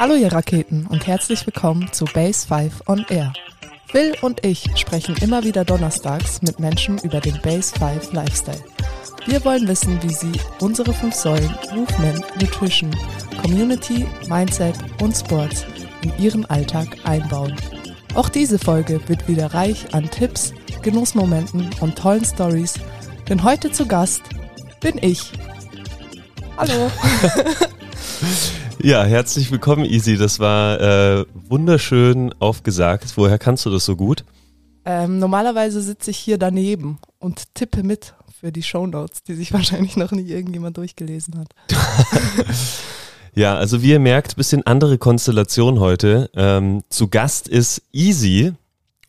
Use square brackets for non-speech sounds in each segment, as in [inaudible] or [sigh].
Hallo ihr Raketen und herzlich willkommen zu Base 5 on Air. Phil und ich sprechen immer wieder donnerstags mit Menschen über den Base 5 Lifestyle. Wir wollen wissen, wie sie unsere fünf Säulen Movement, Nutrition, Community, Mindset und Sports in ihren Alltag einbauen. Auch diese Folge wird wieder reich an Tipps, Genussmomenten und tollen Stories, denn heute zu Gast bin ich. Hallo. [laughs] Ja, herzlich willkommen, Easy. Das war äh, wunderschön aufgesagt. Woher kannst du das so gut? Ähm, normalerweise sitze ich hier daneben und tippe mit für die Shownotes, die sich [laughs] wahrscheinlich noch nie irgendjemand durchgelesen hat. [laughs] ja, also wie ihr merkt, bisschen andere Konstellation heute. Ähm, zu Gast ist Easy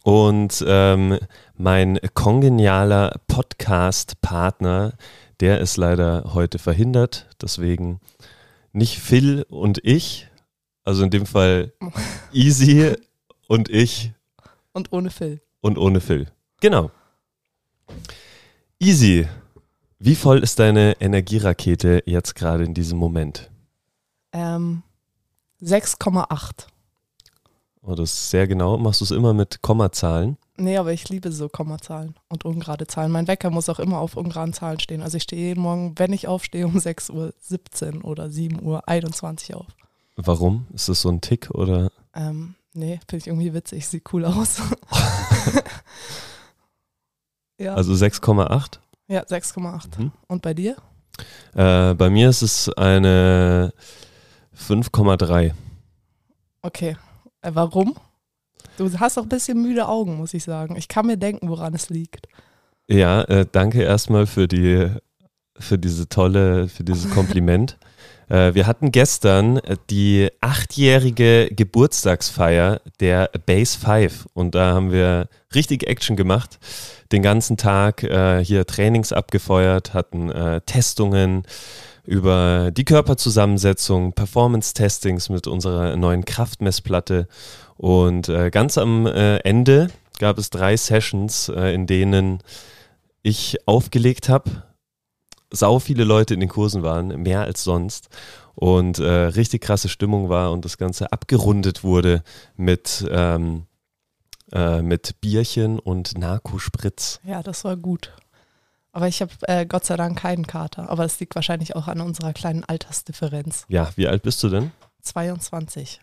und ähm, mein kongenialer Podcast-Partner, der ist leider heute verhindert. Deswegen nicht Phil und ich, also in dem Fall [laughs] Easy und ich. Und ohne Phil. Und ohne Phil. Genau. Easy, wie voll ist deine Energierakete jetzt gerade in diesem Moment? Ähm, 6,8. Oh, das ist sehr genau. Machst du es immer mit Kommazahlen? Nee, aber ich liebe so Kommazahlen und ungerade Zahlen. Mein Wecker muss auch immer auf ungeraden Zahlen stehen. Also ich stehe jeden Morgen, wenn ich aufstehe, um 6.17 Uhr oder 7.21 Uhr auf. Warum? Ist das so ein Tick oder? Ähm, nee, finde ich irgendwie witzig. Sieht cool aus. [laughs] ja. Also 6,8? Ja, 6,8. Mhm. Und bei dir? Äh, bei mir ist es eine 5,3. Okay. Äh, warum? Du hast auch ein bisschen müde Augen, muss ich sagen. Ich kann mir denken, woran es liegt. Ja, äh, danke erstmal für die für diese tolle, für dieses [laughs] Kompliment. äh, wir hatten gestern die achtjährige Geburtstagsfeier der Base 5 und da haben wir richtig Action gemacht. Den ganzen Tag äh, hier Trainings abgefeuert, hatten äh, Testungen über die Körperzusammensetzung, Performance-Testings mit unserer neuen Kraftmessplatte und äh, ganz am äh, Ende gab es drei Sessions, äh, in denen ich aufgelegt habe. Sau viele Leute in den Kursen waren, mehr als sonst. Und äh, richtig krasse Stimmung war und das Ganze abgerundet wurde mit, ähm, äh, mit Bierchen und Narkospritz. Ja, das war gut. Aber ich habe äh, Gott sei Dank keinen Kater. Aber das liegt wahrscheinlich auch an unserer kleinen Altersdifferenz. Ja, wie alt bist du denn? 22.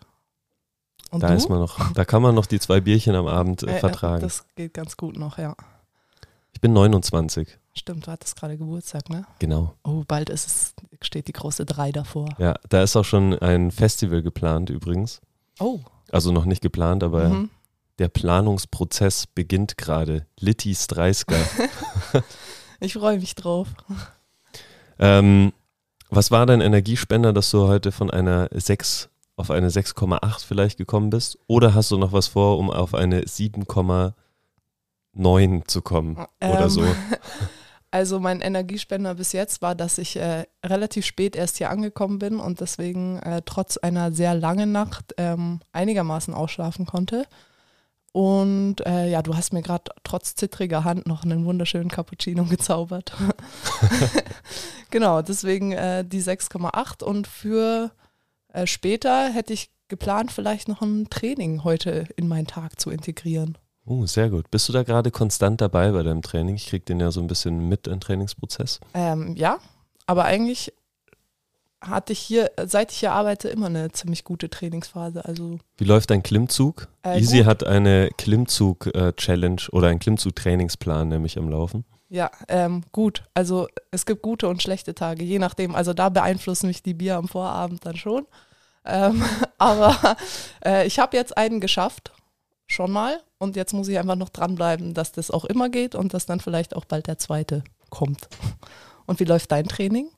Und da du? ist man noch, da kann man noch die zwei Bierchen am Abend äh, äh, vertragen. Das geht ganz gut noch, ja. Ich bin 29. Stimmt, du hattest gerade Geburtstag, ne? Genau. Oh, bald ist es, steht die große 3 davor. Ja, da ist auch schon ein Festival geplant übrigens. Oh. Also noch nicht geplant, aber mhm. der Planungsprozess beginnt gerade. Littis 30 [laughs] ich freue mich drauf. Ähm, was war dein Energiespender, dass du heute von einer 6 auf eine 6,8 vielleicht gekommen bist? Oder hast du noch was vor, um auf eine 7,9 zu kommen ähm, oder so? [laughs] Also mein Energiespender bis jetzt war, dass ich äh, relativ spät erst hier angekommen bin und deswegen äh, trotz einer sehr langen Nacht ähm, einigermaßen ausschlafen konnte. Und äh, ja, du hast mir gerade trotz zittriger Hand noch einen wunderschönen Cappuccino gezaubert. [laughs] [laughs] genau, deswegen äh, die 6,8 und für äh, später hätte ich geplant, vielleicht noch ein Training heute in meinen Tag zu integrieren. Oh, sehr gut. Bist du da gerade konstant dabei bei deinem Training? Ich kriege den ja so ein bisschen mit im Trainingsprozess. Ähm, ja, aber eigentlich hatte ich hier, seit ich hier arbeite, immer eine ziemlich gute Trainingsphase. Also Wie läuft dein Klimmzug? Äh, Easy gut. hat eine Klimmzug-Challenge äh, oder einen Klimmzug-Trainingsplan nämlich am Laufen. Ja, ähm, gut. Also es gibt gute und schlechte Tage, je nachdem. Also da beeinflussen mich die Bier am Vorabend dann schon. Ähm, [laughs] aber äh, ich habe jetzt einen geschafft, schon mal. Und jetzt muss ich einfach noch dranbleiben, dass das auch immer geht und dass dann vielleicht auch bald der zweite kommt. Und wie läuft dein Training?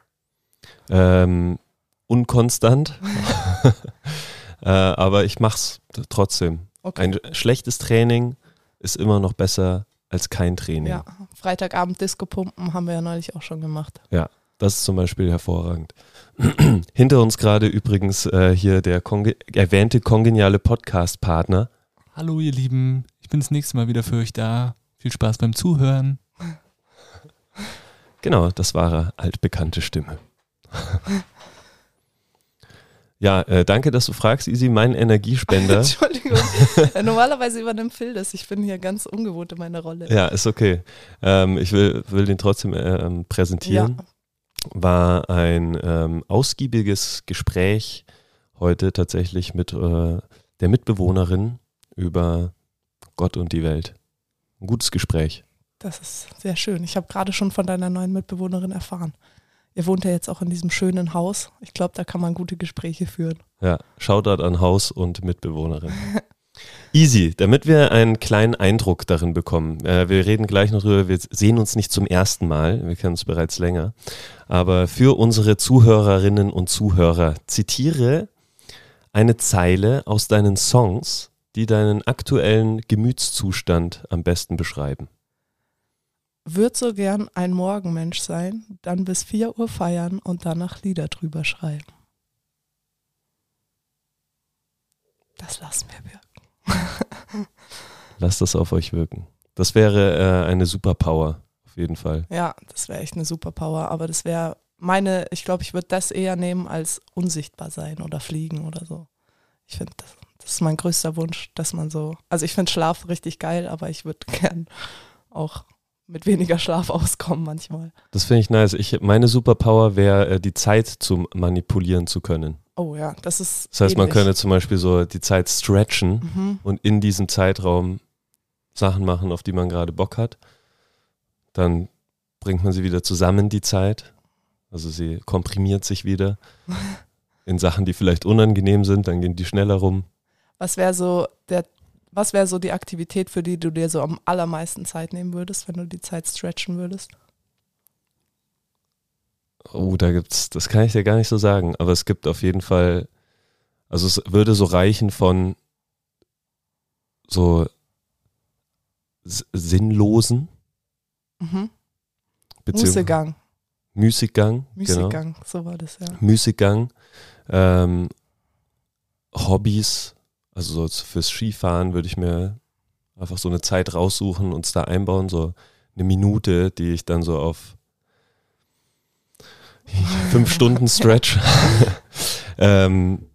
Ähm, unkonstant. [laughs] äh, aber ich mache es trotzdem. Okay. Ein schlechtes Training ist immer noch besser als kein Training. Ja, Freitagabend Disco pumpen haben wir ja neulich auch schon gemacht. Ja, das ist zum Beispiel hervorragend. [clears throat] Hinter uns gerade übrigens äh, hier der konge erwähnte kongeniale Podcast-Partner. Hallo ihr Lieben, ich bin das nächste Mal wieder für euch da. Viel Spaß beim Zuhören. [laughs] Genau, das war eine altbekannte Stimme. [laughs] Ja, äh, danke, dass du fragst, Easy. Mein Energiespender. [laughs] Entschuldigung. Normalerweise übernimmt Phil das. Ich bin hier ganz ungewohnt in meiner Rolle. ja, ist okay. Ähm, ich will, will den trotzdem ähm, präsentieren. War ein ähm, ausgiebiges Gespräch heute tatsächlich mit äh, der Mitbewohnerin über Gott und die Welt. Ein gutes Gespräch. Das ist sehr schön. Ich habe gerade schon von deiner neuen Mitbewohnerin erfahren. Ihr wohnt ja jetzt auch in diesem schönen Haus. Ich glaube, da kann man gute Gespräche führen. Ja, Shoutout an Haus und Mitbewohnerin. [laughs] Easy, damit wir einen kleinen Eindruck darin bekommen. Äh, wir reden gleich noch drüber, wir sehen uns nicht zum ersten Mal, wir kennen uns bereits länger. Aber für unsere Zuhörerinnen und Zuhörer, zitiere eine Zeile aus deinen Songs, die deinen aktuellen Gemütszustand am besten beschreiben. Würd so gern ein Morgenmensch sein, dann bis 4 Uhr feiern und danach Lieder drüber schreiben. Das lassen wir wirken. Lasst das auf euch wirken. Das wäre äh, eine Superpower, auf jeden Fall. Ja, das wäre echt eine Superpower, aber das wäre meine, ich glaube, ich würde das eher nehmen als unsichtbar sein oder fliegen oder so. Ich finde, das, das ist mein größter Wunsch, dass man so, also ich finde Schlaf richtig geil, aber ich würde [laughs] gern auch mit weniger Schlaf auskommen manchmal. Das finde ich nice. Ich, meine Superpower wäre, äh, die Zeit zu manipulieren zu können. Oh ja, das ist. Das heißt, man ähnlich. könnte zum Beispiel so die Zeit stretchen Mhm. und in diesem Zeitraum Sachen machen, auf die man gerade Bock hat. Dann bringt man sie wieder zusammen, die Zeit. Also sie komprimiert sich wieder [laughs] in Sachen, die vielleicht unangenehm sind, dann gehen die schneller rum. Was wäre so der, was wäre so die Aktivität, für die du dir so am allermeisten Zeit nehmen würdest, wenn du die Zeit stretchen würdest? Oh, da gibt's, das kann ich dir gar nicht so sagen, aber es gibt auf jeden Fall, also es würde so reichen von so sinnlosen Mhm. beziehungs- Mußegang. Müßiggang, genau. So war das ja. Müßiggang, ähm, Hobbys, also so fürs Skifahren würde ich mir einfach so eine Zeit raussuchen und es da einbauen, so eine Minute, die ich dann so auf [laughs] fünf Stunden Stretch [laughs] ähm,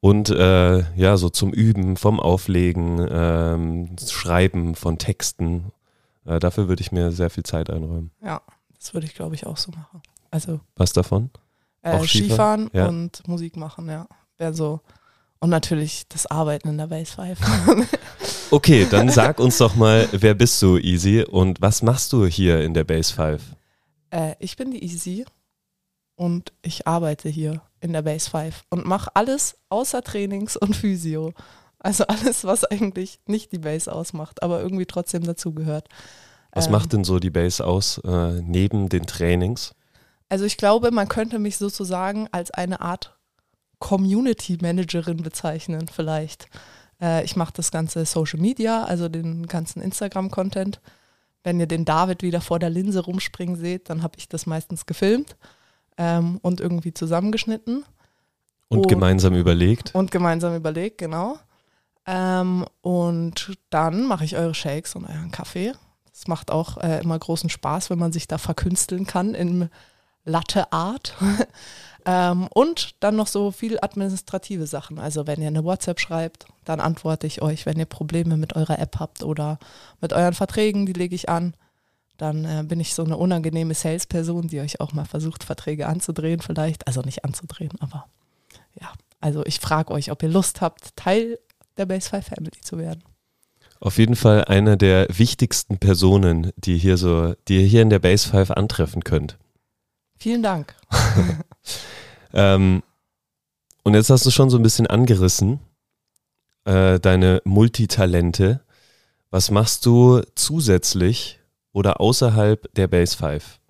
und äh, ja, so zum Üben vom Auflegen, ähm, Schreiben von Texten. Äh, dafür würde ich mir sehr viel Zeit einräumen. Ja, das würde ich glaube ich auch so machen. Also Was davon? äh, Skifahren? Skifahren Ja. und Musik machen, ja. Wäre so. Und natürlich das Arbeiten in der Bassfive. [laughs] Okay, dann sag uns doch mal, wer bist du, Easy, und was machst du hier in der Base 5? äh, ich bin die Easy und ich arbeite hier in der Base 5 und mache alles außer Trainings und Physio. Also alles, was eigentlich nicht die Base ausmacht, aber irgendwie trotzdem dazugehört. Was Ähm, macht denn so die Base aus, äh, neben den Trainings? Also ich glaube, man könnte mich sozusagen als eine Art Community Managerin bezeichnen, vielleicht. Äh, ich mache das ganze Social Media, also den ganzen Instagram-Content. Wenn ihr den David wieder vor der Linse rumspringen seht, dann habe ich das meistens gefilmt ähm, und irgendwie zusammengeschnitten Und oh. gemeinsam überlegt? und gemeinsam überlegt, genau. Ähm, und dann mache ich eure Shakes und euren Kaffee. Das macht auch äh, immer großen Spaß, wenn man sich da verkünsteln kann in Latte Art. [laughs] ähm, und dann noch so viel administrative Sachen. Also wenn ihr eine WhatsApp schreibt, dann antworte ich euch. Wenn ihr Probleme mit eurer App habt oder mit euren Verträgen, die lege ich an. Dann äh, bin ich so eine unangenehme Salesperson, die euch auch mal versucht, Verträge anzudrehen vielleicht. Also nicht anzudrehen, aber ja. Also ich frage euch, ob ihr Lust habt, Teil der Base 5 Family zu werden. Auf jeden Fall eine der wichtigsten Personen, die hier so, die ihr hier in der Base 5 antreffen könnt. Vielen Dank. [laughs] Ähm, und jetzt hast du schon so ein bisschen angerissen, äh, deine Multitalente. Was machst du zusätzlich oder außerhalb der Base 5?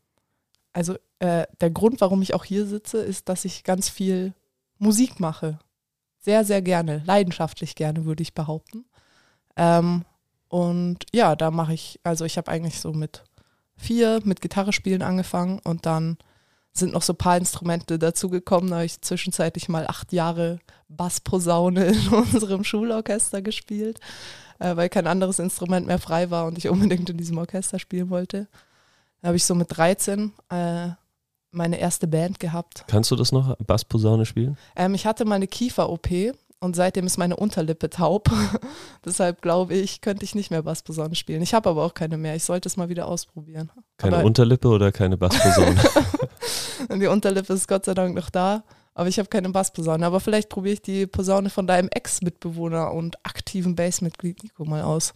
Also äh, der Grund, warum ich auch hier sitze, ist, dass ich ganz viel Musik mache. Sehr, sehr gerne, leidenschaftlich gerne, würde ich behaupten. Ähm, und ja, da mache ich, also ich habe eigentlich so mit vier mit Gitarre spielen angefangen und dann sind noch so ein paar Instrumente dazugekommen. Da habe ich zwischenzeitlich mal acht Jahre Bassposaune in [laughs] unserem Schulorchester gespielt, äh, weil kein anderes Instrument mehr frei war und ich unbedingt in diesem Orchester spielen wollte. Da habe ich so mit 13 äh, meine erste Band gehabt. Kannst du das noch, Bassposaune spielen? Ähm, ich hatte meine Kiefer-OP und seitdem ist meine Unterlippe taub. [laughs] Deshalb glaube ich, könnte ich nicht mehr Bassposaune spielen. Ich habe aber auch keine mehr. Ich sollte es mal wieder ausprobieren. Keine aber Unterlippe oder keine Bassposaune? [laughs] [laughs] die Unterlippe ist Gott sei Dank noch da. Aber ich habe keine Bassposaune. Aber vielleicht probiere ich die Posaune von deinem Ex-Mitbewohner und aktiven Bassmitglied Nico mal aus.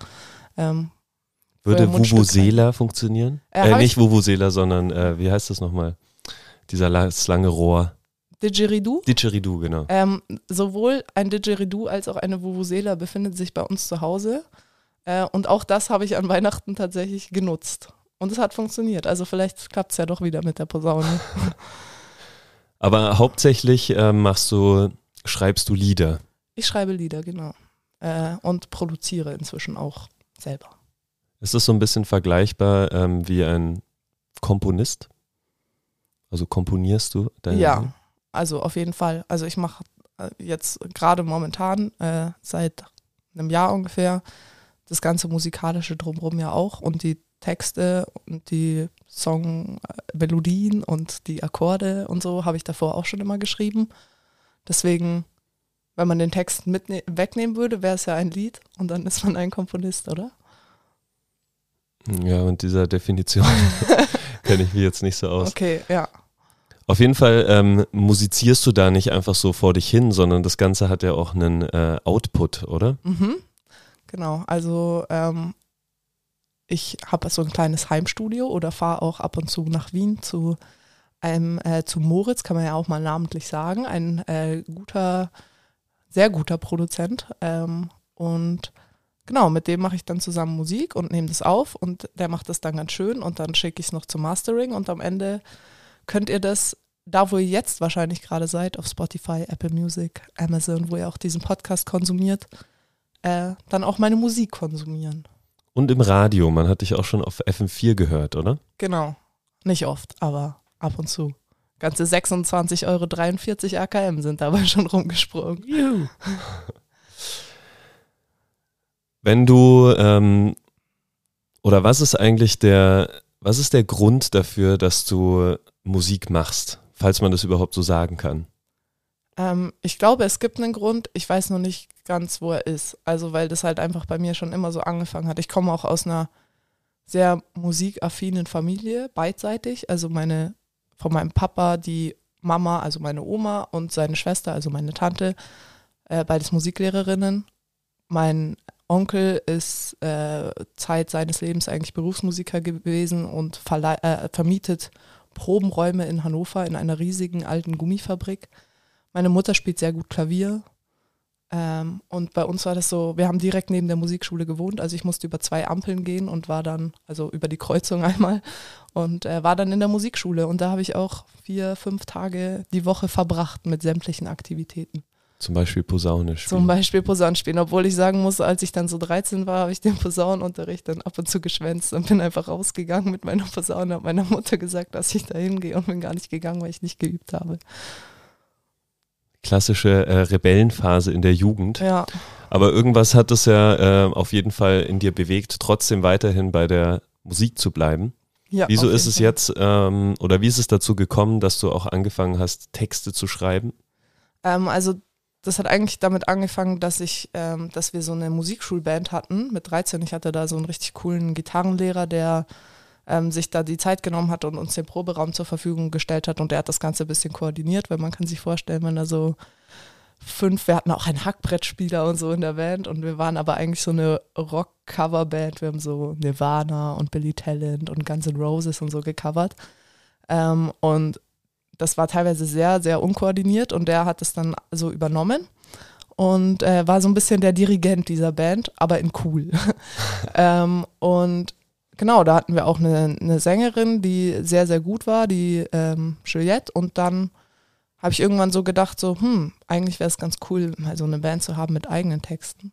Ähm, Würde Vuvuzela funktionieren? Äh, Äh, nicht Vuvuzela, sondern äh, wie heißt das nochmal? Dieser das lange Rohr. Didgeridoo? Didgeridoo, genau. Ähm, sowohl ein Didgeridoo als auch eine Vuvuzela befindet sich bei uns zu Hause. Äh, und auch das habe ich an Weihnachten tatsächlich genutzt. Und es hat funktioniert. Also vielleicht klappt es ja doch wieder mit der Posaune. [laughs] Aber hauptsächlich äh, machst du, schreibst du Lieder. Ich schreibe Lieder, genau. Äh, und produziere inzwischen auch selber. Ist das so ein bisschen vergleichbar ähm, wie ein Komponist? Also komponierst du deine Ja, also auf jeden Fall. Also ich mache äh, jetzt gerade momentan äh, seit einem Jahr ungefähr das ganze musikalische drumherum ja auch und die Texte und die Songmelodien und die Akkorde und so habe ich davor auch schon immer geschrieben. Deswegen, wenn man den Text mitne wegnehmen würde, wäre es ja ein Lied und dann ist man ein Komponist, oder? Ja, und dieser Definition [laughs] kenne ich mich jetzt nicht so aus. Okay, ja. Auf jeden Fall ähm, musizierst du da nicht einfach so vor dich hin, sondern das Ganze hat ja auch einen äh, Output, oder? Mhm. Genau, also ähm, ich habe so ein kleines Heimstudio oder fahre auch ab und zu nach Wien zu einem, äh, zu Moritz, kann man ja auch mal namentlich sagen, ein äh, guter, sehr guter Produzent. Ähm, und genau, mit dem mache ich dann zusammen Musik und nehme das auf und der macht das dann ganz schön und dann schicke ich es noch zum Mastering und am Ende könnt ihr das, da wo ihr jetzt wahrscheinlich gerade seid, auf Spotify, Apple Music, Amazon, wo ihr auch diesen Podcast konsumiert, äh, dann auch meine Musik konsumieren. Und im Radio, man hat dich auch schon auf FM4 gehört, oder? Genau. Nicht oft, aber ab und zu. Ganze 26,43 Euro AKM sind dabei [laughs] schon rumgesprungen. Wenn du, ähm, oder was ist eigentlich der, was ist der Grund dafür, dass du Musik machst, falls man das überhaupt so sagen kann? Ähm, ich glaube, es gibt einen Grund. Ich weiß nur nicht ganz, wo er ist. Also, weil das halt einfach bei mir schon immer so angefangen hat. Ich komme auch aus einer sehr musikaffinen Familie, beidseitig. Also meine, von meinem Papa, die Mama, also meine Oma und seine Schwester, also meine Tante, äh, beides Musiklehrerinnen. Mein Onkel ist äh, Zeit seines Lebens eigentlich Berufsmusiker gewesen und äh, vermietet Probenräume in Hannover in einer riesigen alten Gummifabrik. Meine Mutter spielt sehr gut Klavier. Ähm, und bei uns war das so, wir haben direkt neben der Musikschule gewohnt, also ich musste über zwei Ampeln gehen und war dann, also über die Kreuzung [laughs] einmal und äh, war dann in der Musikschule und da habe ich auch vier, fünf Tage die Woche verbracht mit sämtlichen Aktivitäten. Zum Beispiel Posaune spielen. Zum Beispiel Posaune spielen, obwohl ich sagen muss, als ich dann so 13 war, habe ich den Posaunenunterricht dann ab und zu geschwänzt und bin einfach rausgegangen mit meiner Posaune, habe meiner Mutter gesagt, dass ich da hingehe und bin gar nicht gegangen, weil ich nicht geübt habe. Klassische äh, Rebellenphase in der Jugend. Ja, Aber irgendwas hat es ja äh, auf jeden Fall in dir bewegt, trotzdem weiterhin bei der Musik zu bleiben. ja Wieso ist es Fall. jetzt, ähm, oder wie ist es dazu gekommen, dass du auch angefangen hast, Texte zu schreiben? Ähm, also das hat eigentlich damit angefangen, dass ich, ähm, dass wir so eine Musikschulband hatten mit 13. Ich hatte da so einen richtig coolen Gitarrenlehrer, der ähm, sich da die Zeit genommen hat und uns den Proberaum zur Verfügung gestellt hat und der hat das Ganze ein bisschen koordiniert, weil man kann sich vorstellen, wenn da so fünf, wir hatten auch einen Hackbrettspieler und so in der Band und wir waren aber eigentlich so eine Rock-Cover-Band. Wir haben so Nirvana und Billy Talent und Guns N' Roses und so gecovert. Ähm, und das war teilweise sehr, sehr unkoordiniert und der hat es dann so übernommen und äh, war so ein bisschen der Dirigent dieser Band, aber in cool. [laughs] ähm, und genau, da hatten wir auch eine, eine Sängerin, die sehr, sehr gut war, die ähm, Juliette. Und dann habe ich irgendwann so gedacht, so, hm, eigentlich wäre es ganz cool, mal so eine Band zu haben mit eigenen Texten.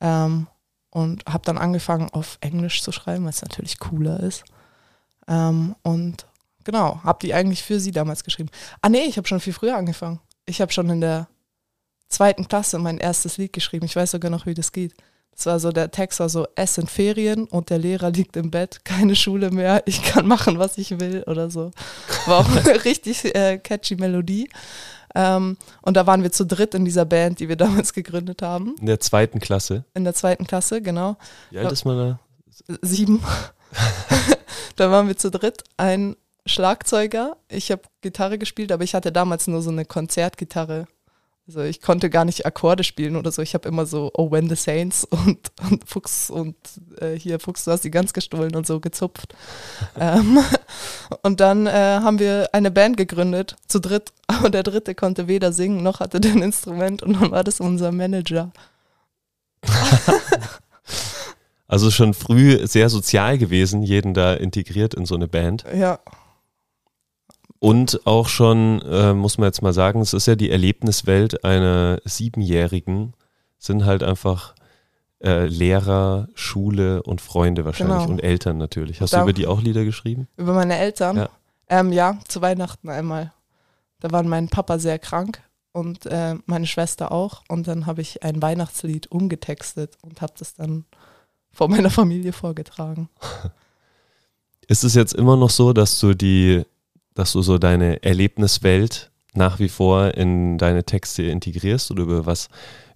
Ähm, und habe dann angefangen, auf Englisch zu schreiben, was natürlich cooler ist. Ähm, und genau, habe die eigentlich für sie damals geschrieben. Ah nee, ich habe schon viel früher angefangen. Ich habe schon in der zweiten Klasse mein erstes Lied geschrieben. Ich weiß sogar noch, wie das geht. Das war so, der Text war so, es sind Ferien und der Lehrer liegt im Bett, keine Schule mehr, ich kann machen, was ich will oder so. War auch eine [laughs] richtig äh, catchy Melodie. Ähm, und da waren wir zu dritt in dieser Band, die wir damals gegründet haben. In der zweiten Klasse. In der zweiten Klasse, genau. Wie alt ist man da? Sieben. [laughs] da waren wir zu dritt. Ein Schlagzeuger, ich habe Gitarre gespielt, aber ich hatte damals nur so eine Konzertgitarre also ich konnte gar nicht Akkorde spielen oder so. Ich habe immer so Oh When the Saints [laughs] und, und Fuchs und äh, hier Fuchs, du hast die ganz gestohlen und so gezupft. [laughs] ähm, und dann äh, haben wir eine Band gegründet, zu dritt. [laughs] Aber der dritte konnte weder singen noch hatte den Instrument und dann war das unser Manager. also schon früh sehr sozial gewesen, jeden da integriert in so eine Band. Ja. Und auch schon, äh, muss man jetzt mal sagen, es ist ja die Erlebniswelt einer Siebenjährigen, sind halt einfach äh, Lehrer, Schule und Freunde wahrscheinlich Genau. und Eltern natürlich. Hast Da- du über die auch Lieder geschrieben? Über meine Eltern? Ja. Ähm, ja, zu Weihnachten einmal. Da war mein Papa sehr krank und äh, meine Schwester auch. Und dann habe ich ein Weihnachtslied umgetextet und habe das dann vor meiner Familie vorgetragen. [laughs] Ist es jetzt immer noch so, dass du die, dass du so deine Erlebniswelt nach wie vor in deine Texte integrierst oder über was,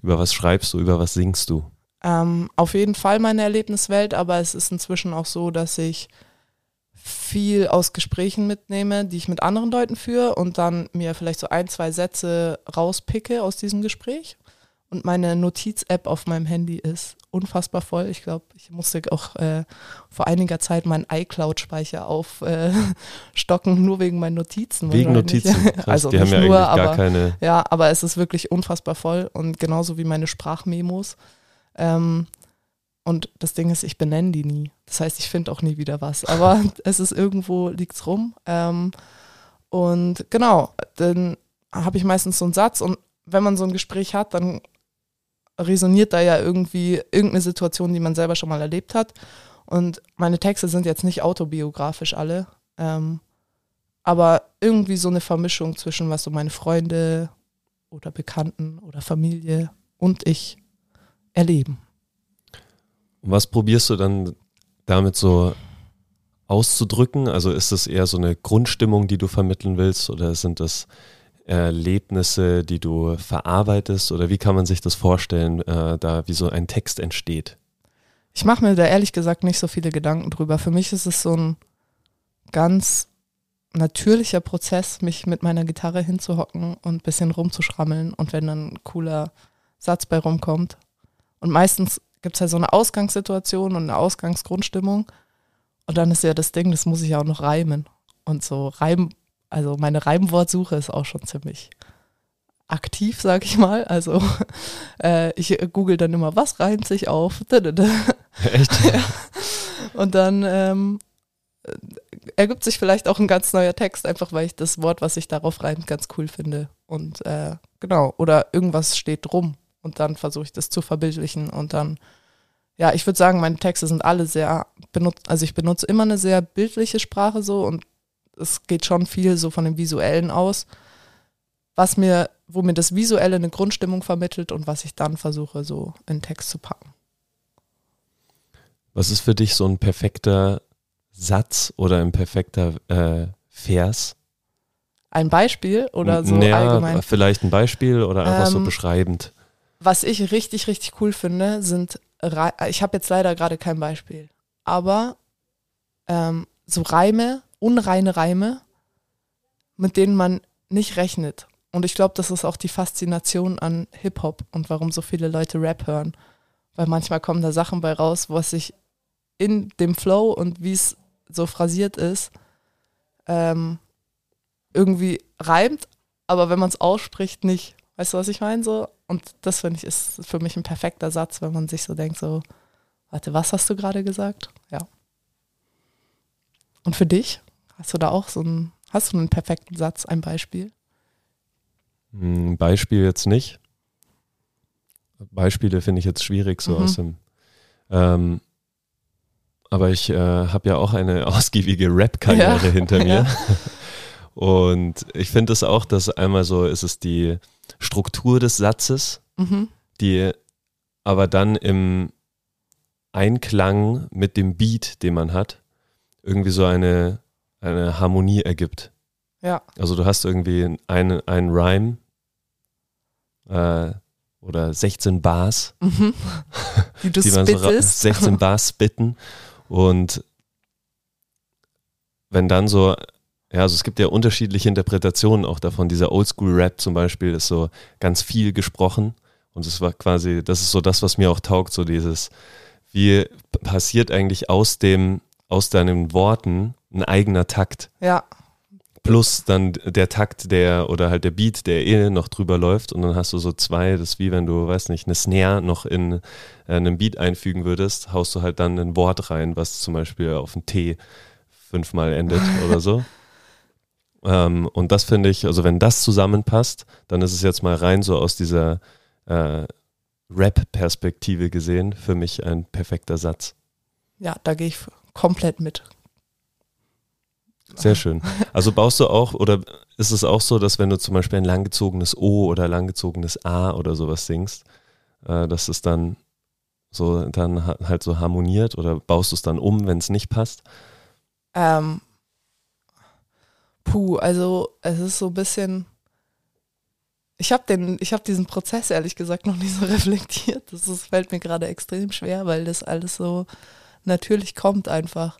über was schreibst du, über was singst du? Ähm, auf jeden Fall meine Erlebniswelt, aber es ist inzwischen auch so, dass ich viel aus Gesprächen mitnehme, die ich mit anderen Leuten führe und dann mir vielleicht so ein, zwei Sätze rauspicke aus diesem Gespräch. Und meine Notiz-App auf meinem Handy ist unfassbar voll. Ich glaube, ich musste auch äh, vor einiger Zeit meinen iCloud-Speicher aufstocken, äh, [laughs] nur wegen meinen Notizen. Wegen. Notizen. [laughs] Krass, also die haben nicht ja nur, eigentlich gar aber keine. ja, aber es ist wirklich unfassbar voll und genauso wie meine Sprachmemos. Ähm, und das Ding ist, ich benenne die nie. Das heißt, ich finde auch nie wieder was. Aber [laughs] es ist irgendwo, liegt's rum. Ähm, und genau, dann habe ich meistens so einen Satz und wenn man so ein Gespräch hat, dann resoniert da ja irgendwie irgendeine Situation, die man selber schon mal erlebt hat. Und meine Texte sind jetzt nicht autobiografisch alle, ähm, aber irgendwie so eine Vermischung zwischen was so meine Freunde oder Bekannten oder Familie und ich erleben. Und was probierst du dann damit so auszudrücken? Also ist das eher so eine Grundstimmung, die du vermitteln willst oder sind das Erlebnisse, die du verarbeitest oder wie kann man sich das vorstellen, äh, da wie so ein Text entsteht? Ich mache mir da ehrlich gesagt nicht so viele Gedanken drüber. Für mich ist es so ein ganz natürlicher Prozess, mich mit meiner Gitarre hinzuhocken und ein bisschen rumzuschrammeln und wenn dann ein cooler Satz bei rumkommt. Und meistens gibt es ja so eine Ausgangssituation und eine Ausgangsgrundstimmung. Und dann ist ja das Ding, das muss ich ja auch noch reimen. Und so Reim, also meine Reimwortsuche ist auch schon ziemlich aktiv, sag ich mal. Also [laughs] äh, ich google dann immer, was reimt sich auf? [laughs] Echt? [laughs] Und dann ähm, äh, ergibt sich vielleicht auch ein ganz neuer Text, einfach weil ich das Wort, was sich darauf reimt, ganz cool finde. Und äh, genau, oder irgendwas steht drum und dann versuche ich das zu verbildlichen und dann, ja, ich würde sagen, meine Texte sind alle sehr benutzt, also ich benutze immer eine sehr bildliche Sprache so und es geht schon viel so von dem Visuellen aus, was mir, wo mir das Visuelle eine Grundstimmung vermittelt und was ich dann versuche, so in Text zu packen. Was ist für dich so ein perfekter Satz oder ein perfekter äh, Vers? Ein Beispiel oder so naja, allgemein? vielleicht ein Beispiel oder einfach so Ähm, beschreibend. Was ich richtig, richtig cool finde, sind, ich habe jetzt leider gerade kein Beispiel, aber ähm, so Reime, unreine Reime, mit denen man nicht rechnet. Und ich glaube, das ist auch die Faszination an Hip-Hop und warum so viele Leute Rap hören. Weil manchmal kommen da Sachen bei raus, was sich in dem Flow und wie es so phrasiert ist, ähm, irgendwie reimt, aber wenn man es ausspricht, nicht. Weißt du, was ich meine? So? Und das finde ich ist für mich ein perfekter Satz, wenn man sich so denkt, so, warte, was hast du gerade gesagt? Ja. Und für dich? Hast du da auch so einen, hast du einen perfekten Satz, ein Beispiel? Ein Beispiel jetzt nicht. Beispiele finde ich jetzt schwierig so Mhm. aus dem. Ähm, aber ich äh, habe ja auch eine [laughs] ausgiebige Rap-Karriere Ja, hinter mir. ja. [laughs] Und ich finde es auch, dass einmal so ist es die Struktur des Satzes, Mhm. die aber dann im, Einklang mit dem Beat, den man hat, irgendwie so eine, eine Harmonie ergibt. Ja. Also du hast irgendwie einen, einen Rhyme äh, oder 16 Bars, Mhm. Die du [laughs] die man so ra- spittest. 16 Bars spitten und wenn dann so, ja, also es gibt ja unterschiedliche Interpretationen auch davon. Dieser Oldschool-Rap zum Beispiel ist so ganz viel gesprochen und es war quasi, das ist so das, was mir auch taugt, so dieses, wie passiert eigentlich aus dem, aus deinen Worten ein eigener Takt ja, plus dann der Takt, der oder halt der Beat, der eh noch drüber läuft und dann hast du so zwei, das ist wie wenn du, weiß nicht, eine Snare noch in äh, einen Beat einfügen würdest, haust du halt dann ein Wort rein, was zum Beispiel auf ein T fünfmal endet [laughs] oder so. Ähm, und das finde ich, also wenn das zusammenpasst, dann ist es jetzt mal rein so aus dieser äh, Rap-Perspektive gesehen für mich ein perfekter Satz. ja, da gehe ich komplett mit. Sehr schön. Also baust du auch, oder ist es auch so, dass wenn du zum Beispiel ein langgezogenes O oder langgezogenes A oder sowas singst, äh, dass es dann so dann ha- halt so harmoniert oder baust du es dann um, wenn es nicht passt? Ähm, puh, also es ist so ein bisschen. Ich habe den, ich habe diesen Prozess ehrlich gesagt noch nicht so [laughs] reflektiert. Das ist, fällt mir gerade extrem schwer, weil das alles so natürlich kommt einfach.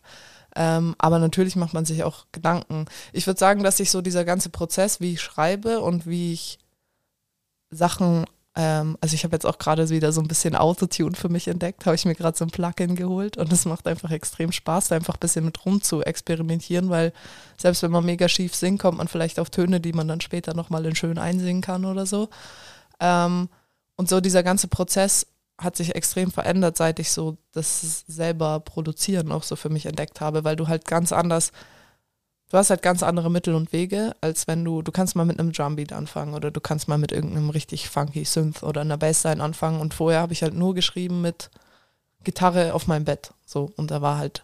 Ähm, aber natürlich macht man sich auch Gedanken. Ich würde sagen, dass sich so dieser ganze Prozess, wie ich schreibe und wie ich Sachen, ähm, also ich habe jetzt auch gerade wieder so ein bisschen Autotune für mich entdeckt, habe ich mir gerade so ein Plugin geholt und es macht einfach extrem Spaß, da einfach ein bisschen mit rum zu experimentieren, weil selbst wenn man mega schief singt, kommt man vielleicht auf Töne, die man dann später nochmal in schön einsingen kann oder so. Ähm, und so dieser ganze Prozess hat sich extrem verändert, seit ich so das selber produzieren auch so für mich entdeckt habe, weil du halt ganz anders, du hast halt ganz andere Mittel und Wege, als wenn du, du kannst mal mit einem Drumbeat anfangen oder du kannst mal mit irgendeinem richtig funky Synth oder einer Bassline anfangen. Und vorher habe ich halt nur geschrieben mit Gitarre auf meinem Bett, so. Und da war halt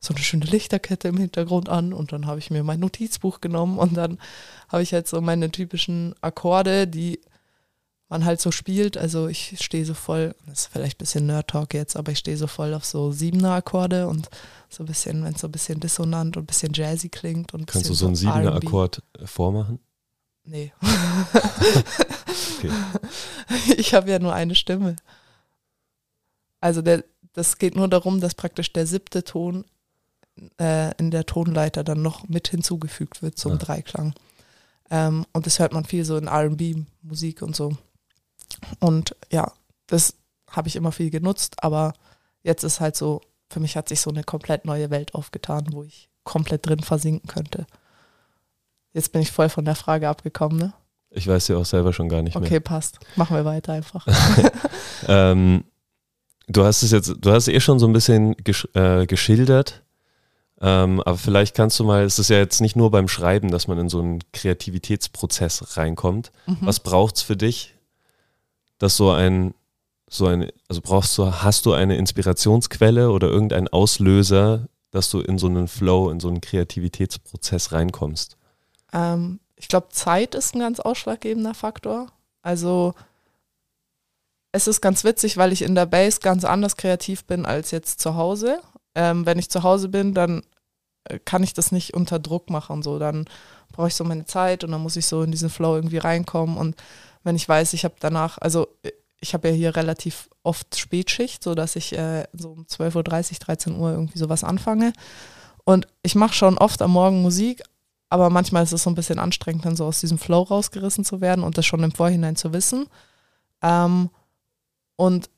so eine schöne Lichterkette im Hintergrund an und dann habe ich mir mein Notizbuch genommen und dann habe ich halt so meine typischen Akkorde, die man halt so spielt. Also ich stehe so voll, das ist vielleicht ein bisschen Nerd-Talk jetzt, aber ich stehe so voll auf so siebener Akkorde und so ein bisschen, wenn es so ein bisschen dissonant und ein bisschen jazzy klingt und Kannst du so einen siebener. Akkord äh, vormachen? Nee. [laughs] [laughs] Okay. Ich habe ja nur eine Stimme. Also der, das geht nur darum, dass praktisch der siebte Ton äh, in der Tonleiter dann noch mit hinzugefügt wird zum Ah. Dreiklang. Ähm, und das hört man viel so in RB-Musik und so. Und ja, das habe ich immer viel genutzt, aber jetzt ist halt so, für mich hat sich so eine komplett neue Welt aufgetan, wo ich komplett drin versinken könnte. Jetzt bin ich voll von der Frage abgekommen, ne? Ich weiß ja auch selber schon gar nicht Okay, mehr. passt. Machen wir weiter einfach. [laughs] Ähm, du hast es jetzt, du hast eh schon so ein bisschen gesch äh, geschildert, ähm, aber vielleicht kannst du mal, es ist ja jetzt nicht nur beim Schreiben, dass man in so einen Kreativitätsprozess reinkommt. Mhm. Was braucht's für dich, dass so ein, so ein, also brauchst du, hast du eine Inspirationsquelle oder irgendeinen Auslöser, dass du in so einen Flow, in so einen Kreativitätsprozess reinkommst? Ähm, ich glaube, Zeit ist ein ganz ausschlaggebender Faktor. Also es ist ganz witzig, weil ich in der Base ganz anders kreativ bin als jetzt zu Hause. Ähm, wenn ich zu Hause bin, dann äh, kann ich das nicht unter Druck machen. So, dann brauche ich so meine Zeit und dann muss ich so in diesen Flow irgendwie reinkommen. Und wenn ich weiß, ich habe danach, also äh, ich habe ja hier relativ oft Spätschicht, so dass ich äh, so um 12.30 Uhr, 13 Uhr irgendwie sowas anfange. Und ich mache schon oft am Morgen Musik, aber manchmal ist es so ein bisschen anstrengend, dann so aus diesem Flow rausgerissen zu werden und das schon im Vorhinein zu wissen. Ähm, und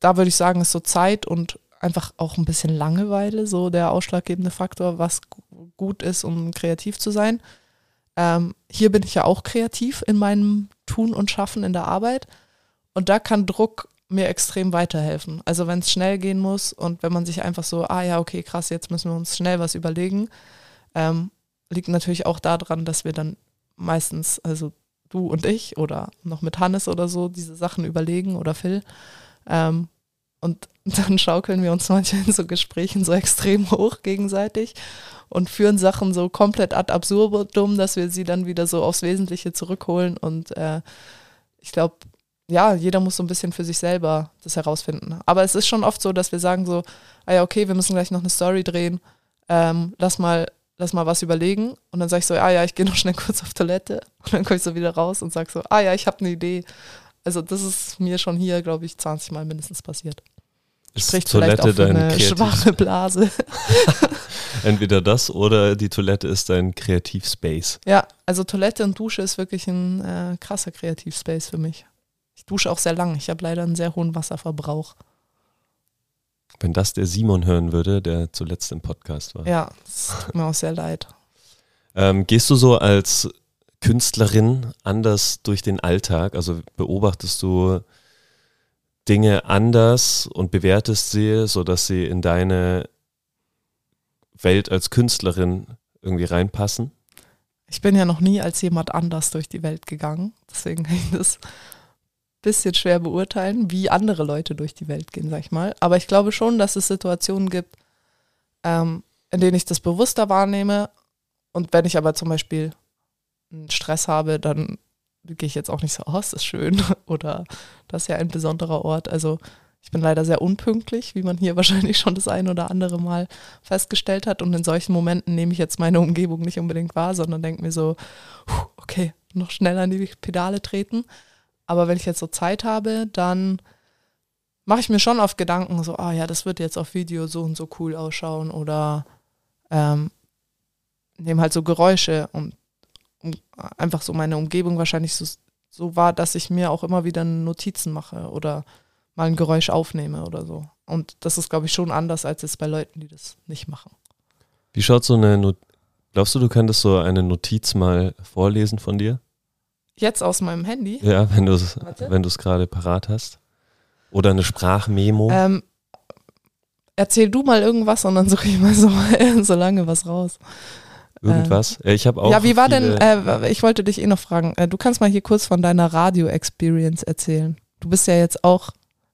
da würde ich sagen, ist so Zeit und einfach auch ein bisschen Langeweile so der ausschlaggebende Faktor, was gu- gut ist, um kreativ zu sein. Ähm, hier bin ich ja auch kreativ in meinem Tun und Schaffen in der Arbeit und da kann Druck mir extrem weiterhelfen. Also wenn es schnell gehen muss und wenn man sich einfach so, ah ja, okay, krass, jetzt müssen wir uns schnell was überlegen, ähm, liegt natürlich auch daran, dass wir dann meistens, also du und ich oder noch mit Hannes oder so, diese Sachen überlegen oder Phil. Ähm, und dann schaukeln wir uns manchmal in so Gesprächen so extrem hoch gegenseitig und führen Sachen so komplett ad absurdum, dass wir sie dann wieder so aufs Wesentliche zurückholen. Und äh, ich glaube, ja, jeder muss so ein bisschen für sich selber das herausfinden. Aber es ist schon oft so, dass wir sagen so, ah ja, okay, wir müssen gleich noch eine Story drehen, ähm, lass mal, lass mal was überlegen. Und dann sage ich so, ah ja, ich gehe noch schnell [laughs] kurz auf Toilette. Und dann komme ich so wieder raus und sage so, ah ja, ich habe eine Idee. Also das ist mir schon hier, glaube ich, 20 Mal mindestens passiert. Ist Spricht Toilette vielleicht auch eine Kreativ- schwache Blase. [laughs] Entweder das oder die Toilette ist dein Kreativspace. Ja, also Toilette und Dusche ist wirklich ein äh, krasser Kreativspace für mich. Ich dusche auch sehr lang. Ich habe leider einen sehr hohen Wasserverbrauch. Wenn das der Simon hören würde, der zuletzt im Podcast war. Ja, das tut mir auch sehr leid. Ähm, gehst du so als Künstlerin anders durch den Alltag? Also beobachtest du Dinge anders und bewertest sie, sodass sie in deine Welt als Künstlerin irgendwie reinpassen? Ich bin ja noch nie als jemand anders durch die Welt gegangen. Deswegen kann ich das ein bisschen schwer beurteilen, wie andere Leute durch die Welt gehen, sag ich mal. Aber ich glaube schon, dass es Situationen gibt, ähm, in denen ich das bewusster wahrnehme. Und wenn ich aber zum Beispiel einen Stress habe, dann gehe ich jetzt auch nicht so, oh, ist schön [laughs] oder das ist ja ein besonderer Ort. Also ich bin leider sehr unpünktlich, wie man hier [laughs] wahrscheinlich schon das ein oder andere Mal festgestellt hat. Und in solchen Momenten nehme ich jetzt meine Umgebung nicht unbedingt wahr, sondern denke mir so, "Puh, okay, noch schneller an die Pedale treten. Aber wenn ich jetzt so Zeit habe, dann mache ich mir schon oft Gedanken, so, ah ja, das wird jetzt auf Video so und so cool ausschauen oder ähm, nehme halt so Geräusche und einfach so meine Umgebung wahrscheinlich so, so war, dass ich mir auch immer wieder Notizen mache oder mal ein Geräusch aufnehme oder so. Und das ist, glaube ich, schon anders als jetzt bei Leuten, die das nicht machen. Wie schaut so eine Not Glaubst du, du könntest so eine Notiz mal vorlesen von dir? Jetzt aus meinem Handy. Ja, wenn du es Warte. wenn du es gerade parat hast. Oder eine Sprachmemo. Ähm, erzähl du mal irgendwas und dann suche ich mal so, [laughs] so lange was raus. Irgendwas. Äh, ich habe auch. ja, wie war denn, äh, ich wollte dich eh noch fragen, äh, du kannst mal hier kurz von deiner Radio-Experience erzählen. Du bist ja jetzt auch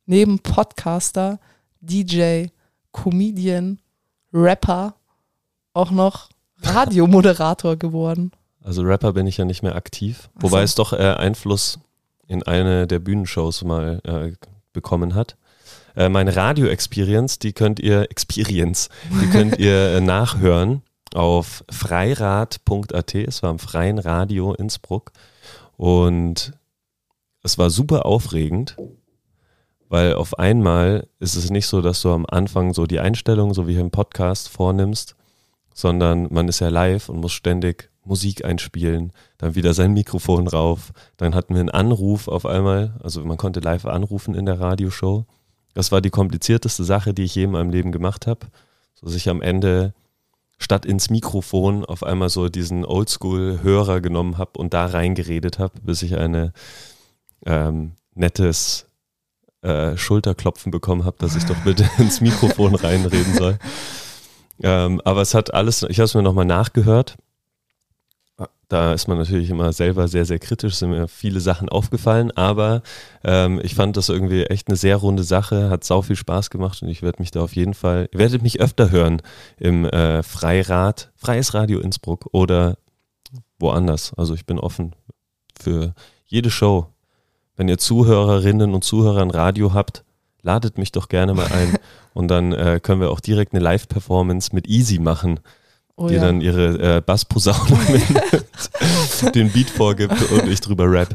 neben Podcaster, DJ, Comedian, Rapper auch noch [laughs] Radiomoderator geworden. Also Rapper bin ich ja nicht mehr aktiv. Ach Wobei es doch äh, Einfluss in eine der Bühnenshows mal äh, bekommen hat. Äh, meine Radio-Experience, die könnt ihr, Experience, die könnt ihr äh, nachhören auf freirad.at. Es war im Freien Radio Innsbruck. Und es war super aufregend, weil auf einmal ist es nicht so, dass du am Anfang so die Einstellung, so wie im Podcast, vornimmst, sondern man ist ja live und muss ständig Musik einspielen, dann wieder sein Mikrofon rauf, dann hatten wir einen Anruf auf einmal, also man konnte live anrufen in der Radioshow. Das war die komplizierteste Sache, die ich je in meinem Leben gemacht habe, so dass ich am Ende statt ins Mikrofon auf einmal so diesen Oldschool-Hörer genommen habe und da reingeredet habe, bis ich eine ähm, nettes äh, Schulterklopfen bekommen habe, dass ich doch bitte [laughs] ins Mikrofon reinreden soll. Ähm, aber es hat alles, ich habe es mir nochmal nachgehört. Da ist man natürlich immer selber sehr, sehr kritisch, sind mir viele Sachen aufgefallen, aber ähm, ich fand das irgendwie echt eine sehr runde Sache, hat sau viel Spaß gemacht und ich werde mich da auf jeden Fall, ihr werdet mich öfter hören im äh, Freirad, Freies Radio Innsbruck oder woanders. Also ich bin offen für jede Show. Wenn ihr Zuhörerinnen und Zuhörer ein Radio habt, ladet mich doch gerne mal ein [laughs] und dann äh, können wir auch direkt eine Live-Performance mit Easy machen, Oh die ja. dann ihre äh, Bassposaune [laughs] mit den Beat vorgibt und ich drüber rap.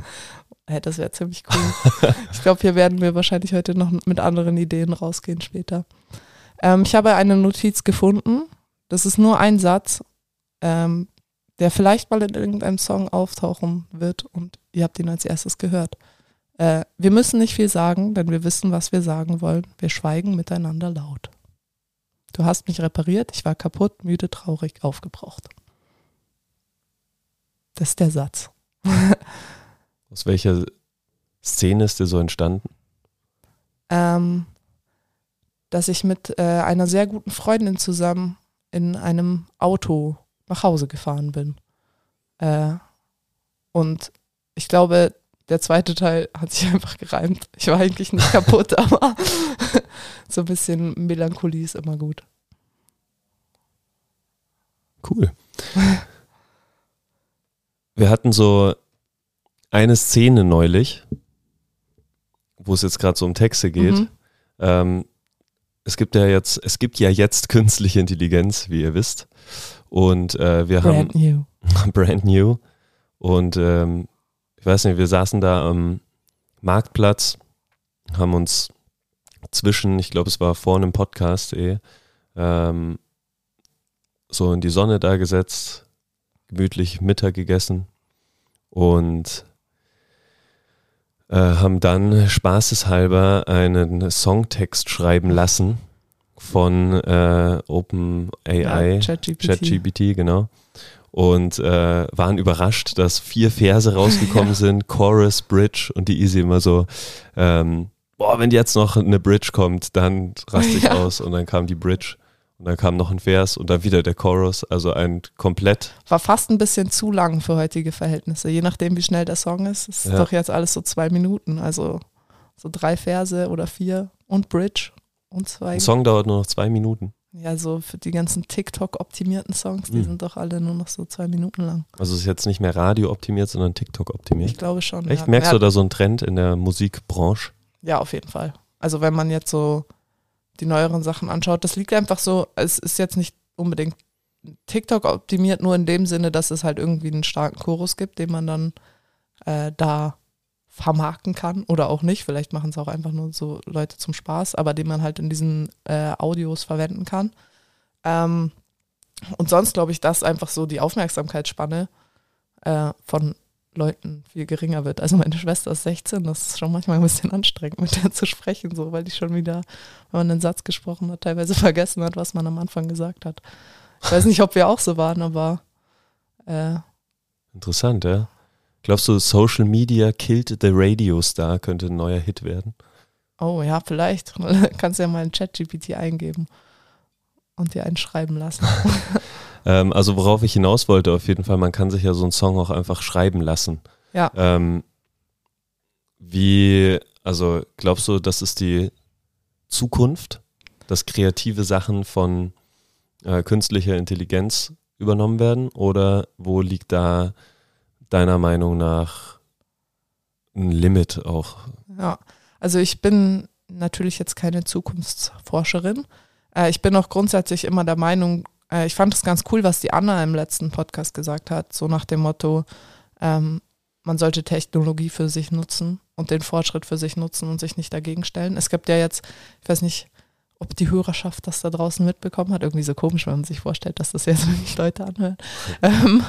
Hey, das wäre ziemlich cool. ich glaube, hier werden wir wahrscheinlich heute noch mit anderen Ideen rausgehen später. Ähm, ich habe eine Notiz gefunden. Das ist nur ein Satz, ähm, der vielleicht mal in irgendeinem Song auftauchen wird und ihr habt ihn als erstes gehört. Äh, wir müssen nicht viel sagen, denn wir wissen, was wir sagen wollen. Wir schweigen miteinander laut. Du hast mich repariert, ich war kaputt, müde, traurig, aufgebraucht. Das ist der Satz. [laughs] Aus welcher Szene ist dir so entstanden? ähm, dass ich mit äh, einer sehr guten Freundin zusammen in einem Auto nach Hause gefahren bin. Äh, und ich glaube, der zweite Teil hat sich [laughs] einfach gereimt. Ich war eigentlich nicht kaputt, [laughs] aber so ein bisschen Melancholie ist immer gut. Cool. Wir hatten so eine Szene neulich, wo es jetzt gerade so um Texte geht. Mhm. Ähm, es gibt ja jetzt, es gibt ja jetzt künstliche Intelligenz, wie ihr wisst. Und äh, wir haben Brand new. [laughs] brand new. Und ähm, ich weiß nicht, wir saßen da am Marktplatz, haben uns zwischen, ich glaube, es war vor einem Podcast eh, ähm, so in die Sonne da gesetzt, gemütlich Mittag gegessen und äh, haben dann spaßeshalber einen Songtext schreiben lassen von äh, OpenAI. Ja, ChatGPT. ChatGPT, genau. Und äh, waren überrascht, dass vier Verse rausgekommen [laughs] sind, Chorus, Bridge und die Easy immer so, ähm, boah, wenn jetzt noch eine Bridge kommt, dann raste ich Ja. aus und dann kam die Bridge und dann kam noch ein Vers und dann wieder der Chorus, also ein komplett, War fast ein bisschen zu lang für heutige Verhältnisse. Je nachdem, wie schnell der Song ist, ist Ja. doch jetzt alles so zwei Minuten. Also so drei Verse oder vier und Bridge und zwei. ein Song dauert nur noch zwei Minuten. Ja, so für die ganzen TikTok-optimierten Songs, die Mhm. sind doch alle nur noch so zwei Minuten lang. Also es ist jetzt nicht mehr Radio optimiert, sondern TikTok optimiert. Ich glaube schon. Echt? ja. Merkst du da so einen Trend in der Musikbranche? Ja, auf jeden Fall. Also wenn man jetzt so die neueren Sachen anschaut, das liegt einfach so, es ist jetzt nicht unbedingt TikTok optimiert, nur in dem Sinne, dass es halt irgendwie einen starken Chorus gibt, den man dann äh, da vermarkten kann oder auch nicht. Vielleicht machen es auch einfach nur so Leute zum Spaß, aber den man halt in diesen äh, Audios verwenden kann. Ähm, und sonst glaube ich, dass einfach so die Aufmerksamkeitsspanne äh, von Leuten viel geringer wird. Also meine Schwester ist 16, das ist schon manchmal ein bisschen anstrengend, mit der zu sprechen, so, weil die schon wieder, wenn man einen Satz gesprochen hat, teilweise [laughs] vergessen hat, was man am Anfang gesagt hat. Ich weiß nicht, ob wir auch so waren, aber äh, Interessant, ja. Glaubst du, Social Media killed the Radio Star könnte ein neuer Hit werden? oh ja, vielleicht. [laughs] Kannst ja mal ein Chat-GPT eingeben und dir einen schreiben lassen. [laughs] Ähm, also worauf ich hinaus wollte, auf jeden Fall, man kann sich ja so einen Song auch einfach schreiben lassen. Ja. Ähm, wie, also glaubst du, das ist die Zukunft, dass kreative Sachen von äh, künstlicher Intelligenz übernommen werden? Oder wo liegt da deiner Meinung nach ein Limit auch? Ja, also ich bin natürlich jetzt keine Zukunftsforscherin. Äh, ich bin auch grundsätzlich immer der Meinung, äh, ich fand es ganz cool, was die Anna im letzten Podcast gesagt hat, so nach dem Motto, ähm, man sollte Technologie für sich nutzen und den Fortschritt für sich nutzen und sich nicht dagegen stellen. Es gibt ja jetzt, ich weiß nicht, ob die Hörerschaft das da draußen mitbekommen hat, irgendwie so komisch, wenn man sich vorstellt, dass das jetzt [laughs] wirklich Leute anhören. [laughs] Ähm,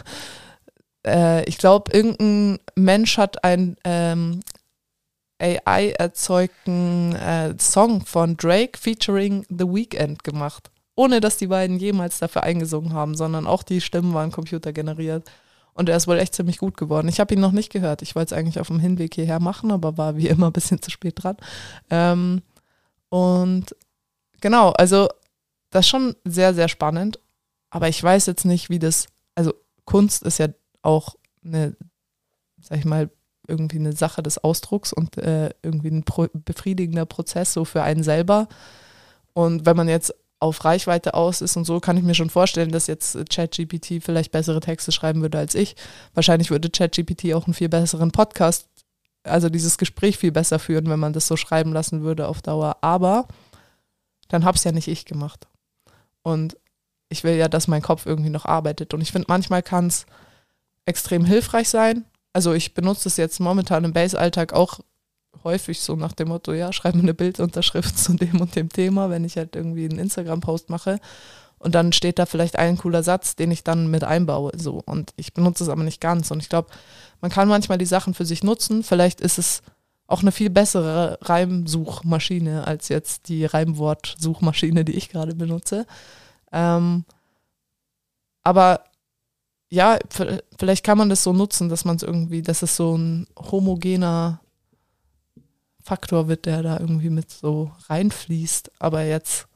äh, ich glaube, irgendein Mensch hat ein ähm, AI-erzeugten äh, Song von Drake featuring The Weeknd gemacht. Ohne dass die beiden jemals dafür eingesungen haben, sondern auch die Stimmen waren computergeneriert. Und er ist wohl echt ziemlich gut geworden. Ich habe ihn noch nicht gehört. Ich wollte es eigentlich auf dem Hinweg hierher machen, aber war wie immer ein bisschen zu spät dran. Ähm, und genau, also das ist schon sehr, sehr spannend. Aber ich weiß jetzt nicht, wie das, also Kunst ist ja auch eine, sag ich mal, irgendwie eine Sache des Ausdrucks und äh, irgendwie ein pro befriedigender Prozess so für einen selber. Und wenn man jetzt auf Reichweite aus ist und so, kann ich mir schon vorstellen, dass jetzt ChatGPT vielleicht bessere Texte schreiben würde als ich. Wahrscheinlich würde ChatGPT auch einen viel besseren Podcast, also dieses Gespräch viel besser führen, wenn man das so schreiben lassen würde auf Dauer. Aber dann hab's ja nicht ich gemacht. Und ich will ja, dass mein Kopf irgendwie noch arbeitet. Und ich finde, manchmal kann es extrem hilfreich sein. Also ich benutze es jetzt momentan im Base-Alltag auch häufig so nach dem Motto, ja, schreib mir eine Bildunterschrift [laughs] zu dem und dem Thema, wenn ich halt irgendwie einen Instagram-Post mache. Und dann steht da vielleicht ein cooler Satz, den ich dann mit einbaue. So. Und ich benutze es aber nicht ganz. Und ich glaube, man kann manchmal die Sachen für sich nutzen. Vielleicht ist es auch eine viel bessere Reimsuchmaschine als jetzt die Reimwortsuchmaschine, die ich gerade benutze. Ähm, aber ja, vielleicht kann man das so nutzen, dass man es irgendwie, dass es so ein homogener Faktor wird, der da irgendwie mit so reinfließt. Aber jetzt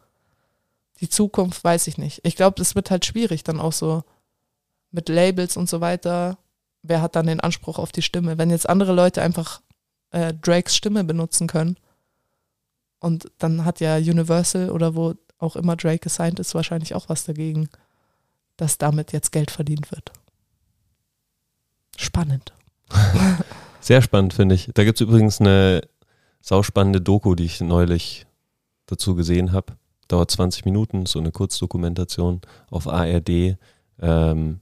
die Zukunft weiß ich nicht. Ich glaube, das wird halt schwierig, dann auch so mit Labels und so weiter. Wer hat dann den Anspruch auf die Stimme? Wenn jetzt andere Leute einfach äh, Drakes Stimme benutzen können und dann hat ja Universal oder wo auch immer Drake gesigned ist, wahrscheinlich auch was dagegen, dass damit jetzt Geld verdient wird. Spannend. [laughs] Sehr spannend, finde ich. Da gibt es übrigens eine sauspannende Doku, die ich neulich dazu gesehen habe. Dauert 20 Minuten, so eine Kurzdokumentation auf ARD. Ähm,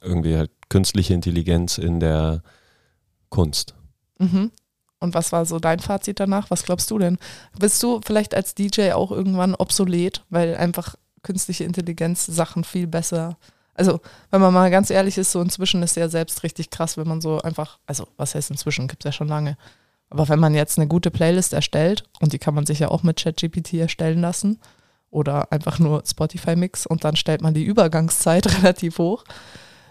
irgendwie halt künstliche Intelligenz in der Kunst. Mhm. Und was war so dein Fazit danach? Was glaubst du denn? Bist du vielleicht als DJ auch irgendwann obsolet, weil einfach künstliche Intelligenz Sachen viel besser. Also, wenn man mal ganz ehrlich ist, so inzwischen ist ja selbst richtig krass, wenn man so einfach, also was heißt inzwischen, gibt es ja schon lange. Aber wenn man jetzt eine gute Playlist erstellt, und die kann man sich ja auch mit ChatGPT erstellen lassen, oder einfach nur Spotify-Mix und dann stellt man die Übergangszeit [laughs] relativ hoch,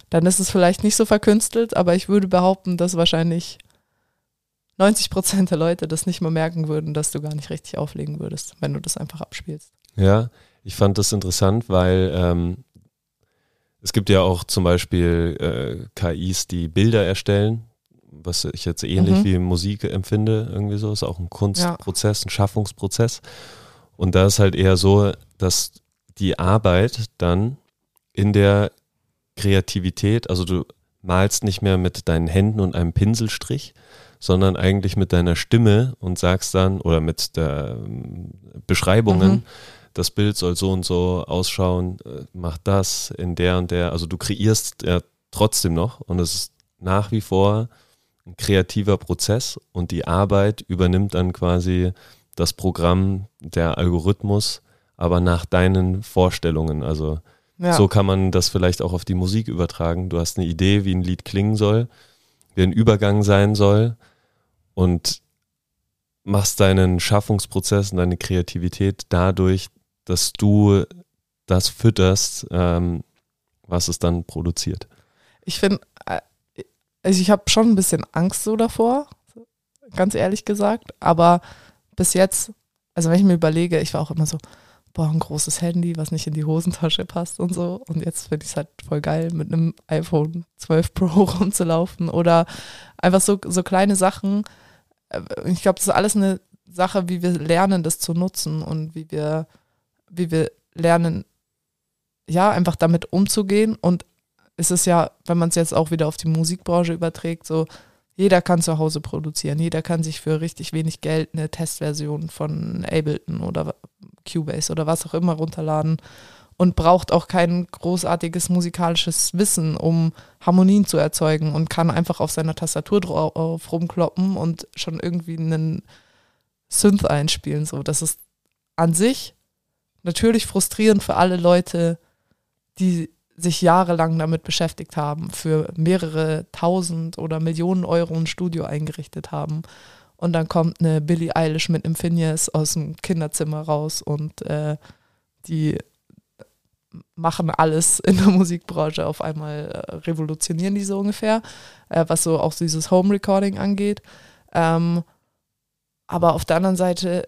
dann ist es vielleicht nicht so verkünstelt, aber ich würde behaupten, dass wahrscheinlich 90 Prozent der Leute das nicht mal merken würden, dass du gar nicht richtig auflegen würdest, wenn du das einfach abspielst. Ja, ich fand das interessant, weil ähm, es gibt ja auch zum Beispiel äh, KIs, die Bilder erstellen, was ich jetzt ähnlich mhm. wie Musik empfinde, irgendwie so, ist auch ein Kunstprozess, ja. ein Schaffungsprozess. Und da ist halt eher so, dass die Arbeit dann in der Kreativität, also du malst nicht mehr mit deinen Händen und einem Pinselstrich, sondern eigentlich mit deiner Stimme und sagst dann, oder mit der ähm, Beschreibungen, mhm das Bild soll so und so ausschauen, äh, mach das in der und der. Also du kreierst ja trotzdem noch und es ist nach wie vor ein kreativer Prozess und die Arbeit übernimmt dann quasi das Programm, der Algorithmus, aber nach deinen Vorstellungen. Also ja. so kann man das vielleicht auch auf die Musik übertragen. Du hast eine Idee, wie ein Lied klingen soll, wie ein Übergang sein soll und machst deinen Schaffungsprozess und deine Kreativität dadurch, dass du das fütterst, ähm, was es dann produziert. Ich finde, äh, also ich habe schon ein bisschen Angst so davor, ganz ehrlich gesagt, aber bis jetzt, also wenn ich mir überlege, ich war auch immer so, boah, ein großes Handy, was nicht in die Hosentasche passt und so. Und jetzt finde ich es halt voll geil, mit einem iPhone 12 Pro [laughs] rumzulaufen oder einfach so, so kleine Sachen. Äh, ich glaube, das ist alles eine Sache, wie wir lernen, das zu nutzen und wie wir wie wir lernen, ja, einfach damit umzugehen. Und es ist ja, wenn man es jetzt auch wieder auf die Musikbranche überträgt, so, jeder kann zu Hause produzieren. Jeder kann sich für richtig wenig Geld eine Testversion von Ableton oder Cubase oder was auch immer runterladen und braucht auch kein großartiges musikalisches Wissen, um Harmonien zu erzeugen und kann einfach auf seiner Tastatur drauf rumkloppen und schon irgendwie einen Synth einspielen. So, das ist an sich natürlich frustrierend für alle Leute, die sich jahrelang damit beschäftigt haben, für mehrere tausend oder Millionen Euro ein Studio eingerichtet haben. Und dann kommt eine Billie Eilish mit einem Phineas aus dem Kinderzimmer raus und äh, die machen alles [laughs] in der Musikbranche auf einmal äh, revolutionieren die so ungefähr, äh, was so auch dieses Home Recording angeht. Ähm, aber auf der anderen Seite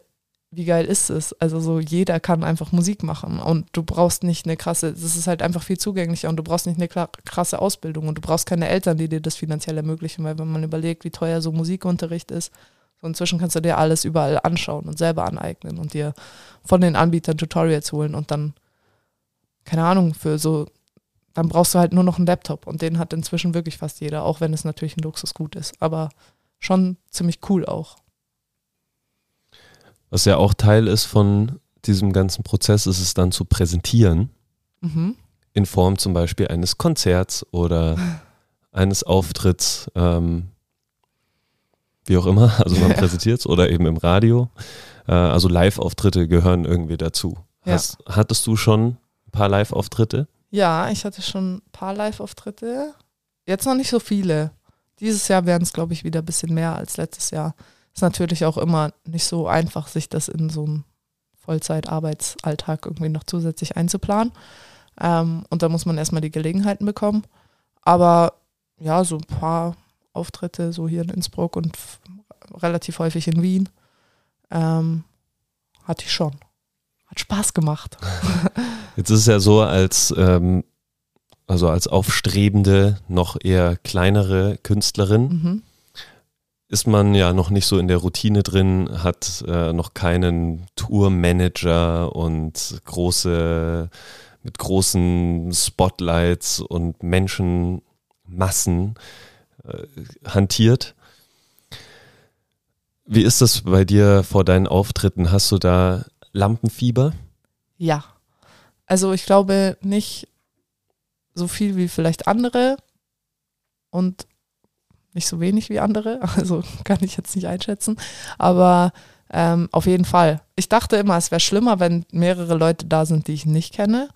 wie geil ist es? Also so jeder kann einfach Musik machen und du brauchst nicht eine krasse, das ist halt einfach viel zugänglicher und du brauchst nicht eine krasse Ausbildung und du brauchst keine Eltern, die dir das finanziell ermöglichen, weil wenn man überlegt, wie teuer so Musikunterricht ist, so inzwischen kannst du dir alles überall anschauen und selber aneignen und dir von den Anbietern Tutorials holen und dann, keine Ahnung, für so, dann brauchst du halt nur noch einen Laptop und den hat inzwischen wirklich fast jeder, auch wenn es natürlich ein Luxusgut ist, aber schon ziemlich cool auch. Was ja auch Teil ist von diesem ganzen Prozess, ist es dann zu präsentieren. Mhm. In Form zum Beispiel eines Konzerts oder [laughs] eines Auftritts, ähm, wie auch immer. Also man präsentiert es oder eben im Radio. Äh, also Live-Auftritte gehören irgendwie dazu. Ja. Hast, hattest du schon ein paar Live-Auftritte? Ja, ich hatte schon ein paar Live-Auftritte. Jetzt noch nicht so viele. Dieses Jahr werden es, glaube ich, wieder ein bisschen mehr als letztes Jahr. Ist natürlich auch immer nicht so einfach, sich das in so einem Vollzeitarbeitsalltag irgendwie noch zusätzlich einzuplanen. Ähm, und da muss man erstmal die Gelegenheiten bekommen. Aber ja, so ein paar Auftritte, so hier in Innsbruck und relativ häufig in Wien, ähm, hatte ich schon. Hat Spaß gemacht. [laughs] Jetzt ist es ja so, als ähm, also als aufstrebende, noch eher kleinere Künstlerin, mhm ist man ja noch nicht so in der Routine drin, hat äh, noch keinen Tourmanager und große, mit großen Spotlights und Menschenmassen äh, hantiert. Wie ist das bei dir vor deinen Auftritten? Hast du da Lampenfieber? Ja. Also ich glaube nicht so viel wie vielleicht andere und nicht so wenig wie andere. [laughs] Also kann ich jetzt nicht einschätzen. Aber ähm, auf jeden Fall. Ich dachte immer, es wäre schlimmer, wenn mehrere Leute da sind, die ich nicht kenne.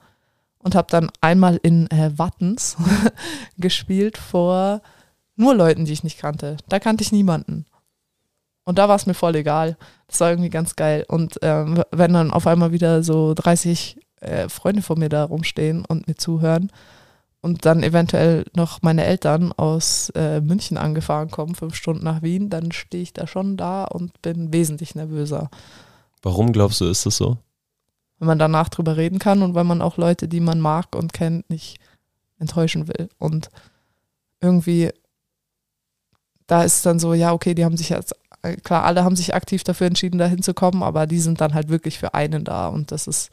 Und habe dann einmal in äh, Wattens [laughs] gespielt vor nur Leuten, die ich nicht kannte. Da kannte ich niemanden. Und da war es mir voll egal. Das war irgendwie ganz geil. Und ähm, wenn dann auf einmal wieder so 30 äh, Freunde von mir da rumstehen und mir zuhören und dann eventuell noch meine Eltern aus äh, München angefahren kommen, fünf Stunden nach Wien, dann stehe ich da schon da und bin wesentlich nervöser. Warum glaubst du, ist das so? Wenn man danach drüber reden kann und weil man auch Leute, die man mag und kennt, nicht enttäuschen will. Und irgendwie da ist dann so, ja, okay, die haben sich jetzt, äh, klar, alle haben sich aktiv dafür entschieden, da hinzukommen, aber die sind dann halt wirklich für einen da und das ist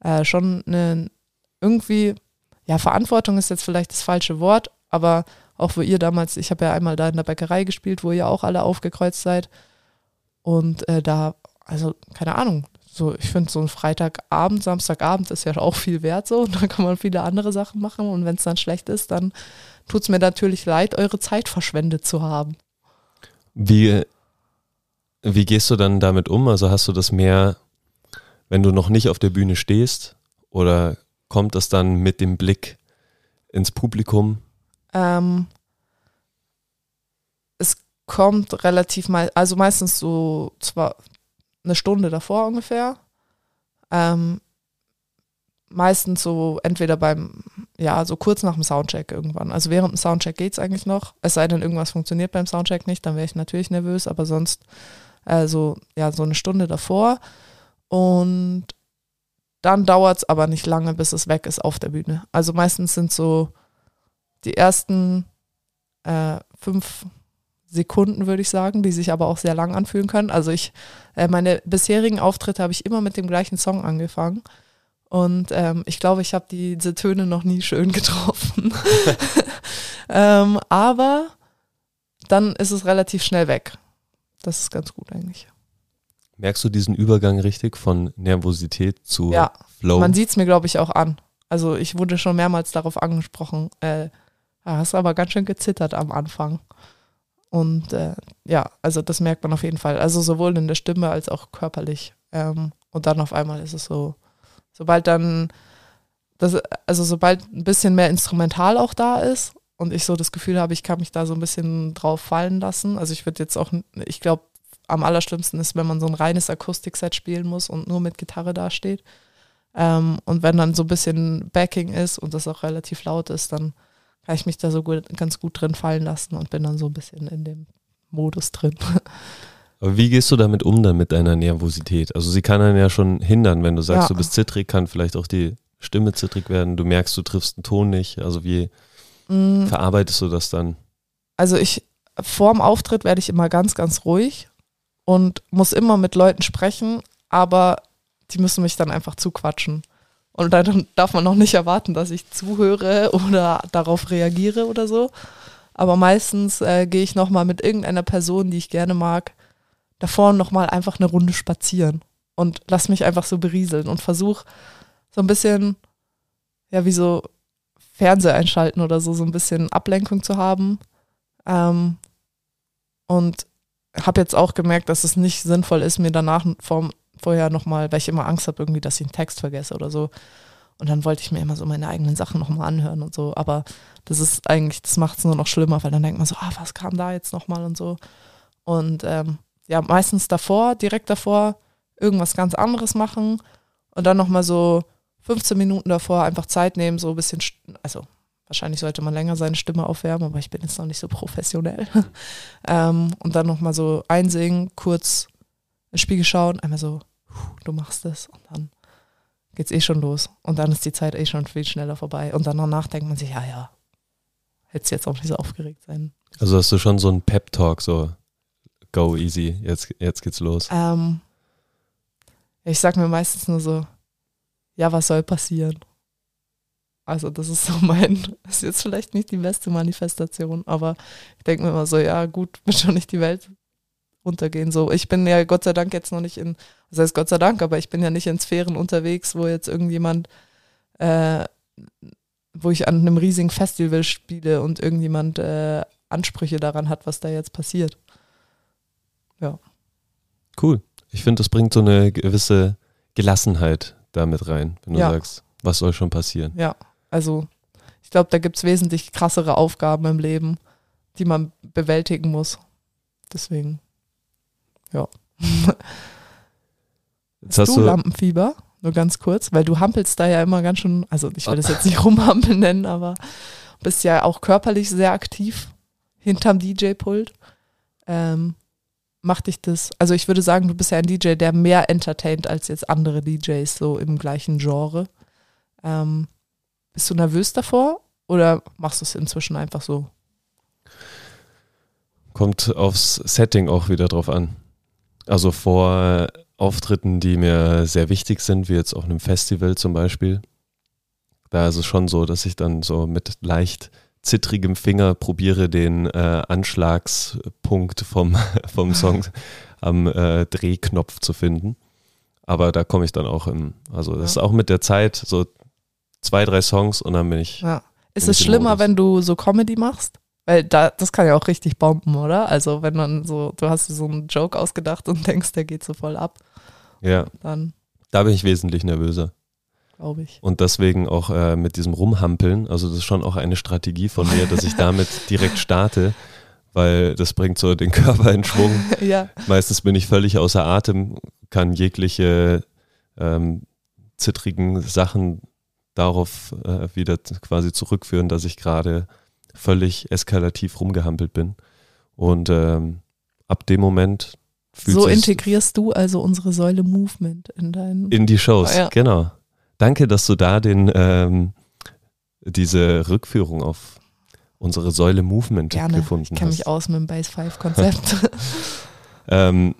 äh, schon eine, irgendwie, ja, Verantwortung ist jetzt vielleicht das falsche Wort, aber auch wo ihr damals, ich habe ja einmal da in der Bäckerei gespielt, wo ihr auch alle aufgekreuzt seid und äh, da, also keine Ahnung, so, ich finde so ein Freitagabend, Samstagabend ist ja auch viel wert so und [laughs] da kann man viele andere Sachen machen und wenn es dann schlecht ist, dann tut es mir natürlich leid, eure Zeit verschwendet zu haben. Wie, wie gehst du dann damit um? Also hast du das mehr, wenn du noch nicht auf der Bühne stehst oder kommt das dann mit dem Blick ins Publikum? Ähm, es kommt relativ mal, also meistens so zwar eine Stunde davor ungefähr. Ähm, meistens so entweder beim, ja, so kurz nach dem Soundcheck irgendwann. Also während dem Soundcheck geht es eigentlich noch. Es sei denn, irgendwas funktioniert beim Soundcheck nicht, dann wäre ich natürlich nervös, aber sonst also ja, so eine Stunde davor. Und dann dauert es aber nicht lange, bis es weg ist auf der Bühne. Also meistens sind so die ersten äh, fünf Sekunden, würde ich sagen, die sich aber auch sehr lang anfühlen können. Also ich, äh, meine bisherigen Auftritte habe ich immer mit dem gleichen Song angefangen. Und ähm, ich glaube, ich habe diese Töne noch nie schön getroffen. [laughs] [laughs] ähm, aber dann ist es relativ schnell weg. Das ist ganz gut eigentlich. Merkst du diesen Übergang richtig von Nervosität zu ja, Flow? Man sieht es mir, glaube ich, auch an. Also ich wurde schon mehrmals darauf angesprochen. Äh, hast aber ganz schön gezittert am Anfang. Und äh, ja, also das merkt man auf jeden Fall. Also sowohl in der Stimme als auch körperlich. Ähm, und dann auf einmal ist es so, sobald dann, das, also sobald ein bisschen mehr Instrumental auch da ist und ich so das Gefühl habe, ich kann mich da so ein bisschen drauf fallen lassen. Also ich würde jetzt auch, ich glaube, am allerschlimmsten ist, wenn man so ein reines Akustikset spielen muss und nur mit Gitarre dasteht. Ähm, und wenn dann so ein bisschen Backing ist und das auch relativ laut ist, dann kann ich mich da so gut, ganz gut drin fallen lassen und bin dann so ein bisschen in dem Modus drin. [laughs] Aber wie gehst du damit um dann mit deiner Nervosität? Also sie kann dann ja schon hindern, wenn du sagst, ja. du bist zittrig, kann vielleicht auch die Stimme zittrig werden. Du merkst, du triffst einen Ton nicht. Also wie mhm. verarbeitest du das dann? Also ich, vorm Auftritt werde ich immer ganz, ganz ruhig und muss immer mit Leuten sprechen, aber die müssen mich dann einfach zuquatschen. Und dann darf man noch nicht erwarten, dass ich zuhöre oder darauf reagiere oder so. Aber meistens äh, gehe ich nochmal mit irgendeiner Person, die ich gerne mag, davor nochmal einfach eine Runde spazieren und lass mich einfach so berieseln und versuch so ein bisschen, ja, wie so Fernseher einschalten oder so, so ein bisschen Ablenkung zu haben. Ähm, und habe jetzt auch gemerkt, dass es nicht sinnvoll ist, mir danach vom, vorher nochmal, weil ich immer Angst habe, irgendwie, dass ich einen Text vergesse oder so. Und dann wollte ich mir immer so meine eigenen Sachen nochmal anhören und so. Aber das ist eigentlich, das macht es nur noch schlimmer, weil dann denkt man so, ah, was kam da jetzt nochmal und so. Und ähm, ja, meistens davor, direkt davor, irgendwas ganz anderes machen und dann nochmal so 15 Minuten davor einfach Zeit nehmen, so ein bisschen, also wahrscheinlich sollte man länger seine Stimme aufwärmen, aber ich bin jetzt noch nicht so professionell. [laughs] ähm, und dann nochmal so einsingen, kurz ins Spiegel schauen, einmal so, du machst es und dann geht's eh schon los. Und dann ist die Zeit eh schon viel schneller vorbei. Und dann danach denkt man sich, ja, ja, hätte jetzt auch nicht so aufgeregt sein. Also hast du schon so einen Pep-Talk, so go easy, jetzt, jetzt geht's los? Ähm, ich sag mir meistens nur so, ja, was soll passieren? Also das ist [laughs] so mein, das ist jetzt vielleicht nicht die beste Manifestation, aber ich denke mir immer so, ja gut, [laughs] wird schon nicht die Welt runtergehen. So, ich bin ja Gott sei Dank jetzt noch nicht in, das heißt Gott sei Dank, aber ich bin ja nicht in Sphären unterwegs, wo jetzt irgendjemand, äh, wo ich an einem riesigen Festival spiele und irgendjemand äh, Ansprüche daran hat, was da jetzt passiert. Ja. Cool. Ich finde, das bringt so eine gewisse Gelassenheit damit rein, wenn du Ja. sagst, was soll schon passieren. Ja, also ich glaube, da gibt es wesentlich krassere Aufgaben im Leben, die man bewältigen muss. Deswegen. Ja. Jetzt Hast du du, Lampenfieber? Nur ganz kurz, weil du hampelst da ja immer ganz schön, also ich will das jetzt nicht rumhampeln nennen, aber bist ja auch körperlich sehr aktiv hinterm DJ-Pult. Ähm, macht dich das, also ich würde sagen, du bist ja ein DJ, der mehr entertaint als jetzt andere DJs so im gleichen Genre. Ähm, bist du nervös davor oder machst du es inzwischen einfach so? kommt aufs Setting auch wieder drauf an. Also vor Auftritten, die mir sehr wichtig sind, wie jetzt auf einem Festival zum Beispiel, da ist es schon so, dass ich dann so mit leicht zittrigem Finger probiere, den äh, Anschlagspunkt vom, [laughs] vom Song [laughs] am äh, Drehknopf zu finden. Aber da komme ich dann auch im, also das ist auch mit der Zeit so zwei, drei Songs und dann bin ich, Ja. Ist es schlimmer, Modus. wenn du so Comedy machst? Weil da, das kann ja auch richtig bomben, oder? Also wenn man so, du hast so einen Joke ausgedacht und [laughs] denkst, der geht so voll ab, ja, dann da bin ich wesentlich nervöser. glaube ich. Und deswegen auch äh, mit diesem Rumhampeln, also das ist schon auch eine Strategie von mir, dass ich damit [laughs] direkt starte, weil das bringt so den Körper in Schwung. [laughs] ja, Meistens bin ich völlig außer Atem, kann jegliche ähm, zittrigen Sachen darauf äh, wieder quasi zurückführen, dass ich gerade völlig eskalativ rumgehampelt bin. Und ähm, ab dem Moment fühlt so integrierst du also unsere Säule Movement in deinen. in die Shows, Ja. genau. Danke, dass du da den ähm, diese Rückführung auf unsere Säule Movement Gerne. gefunden Ich kenne hast. mich aus mit dem Base 5 Konzept. [laughs] Ähm,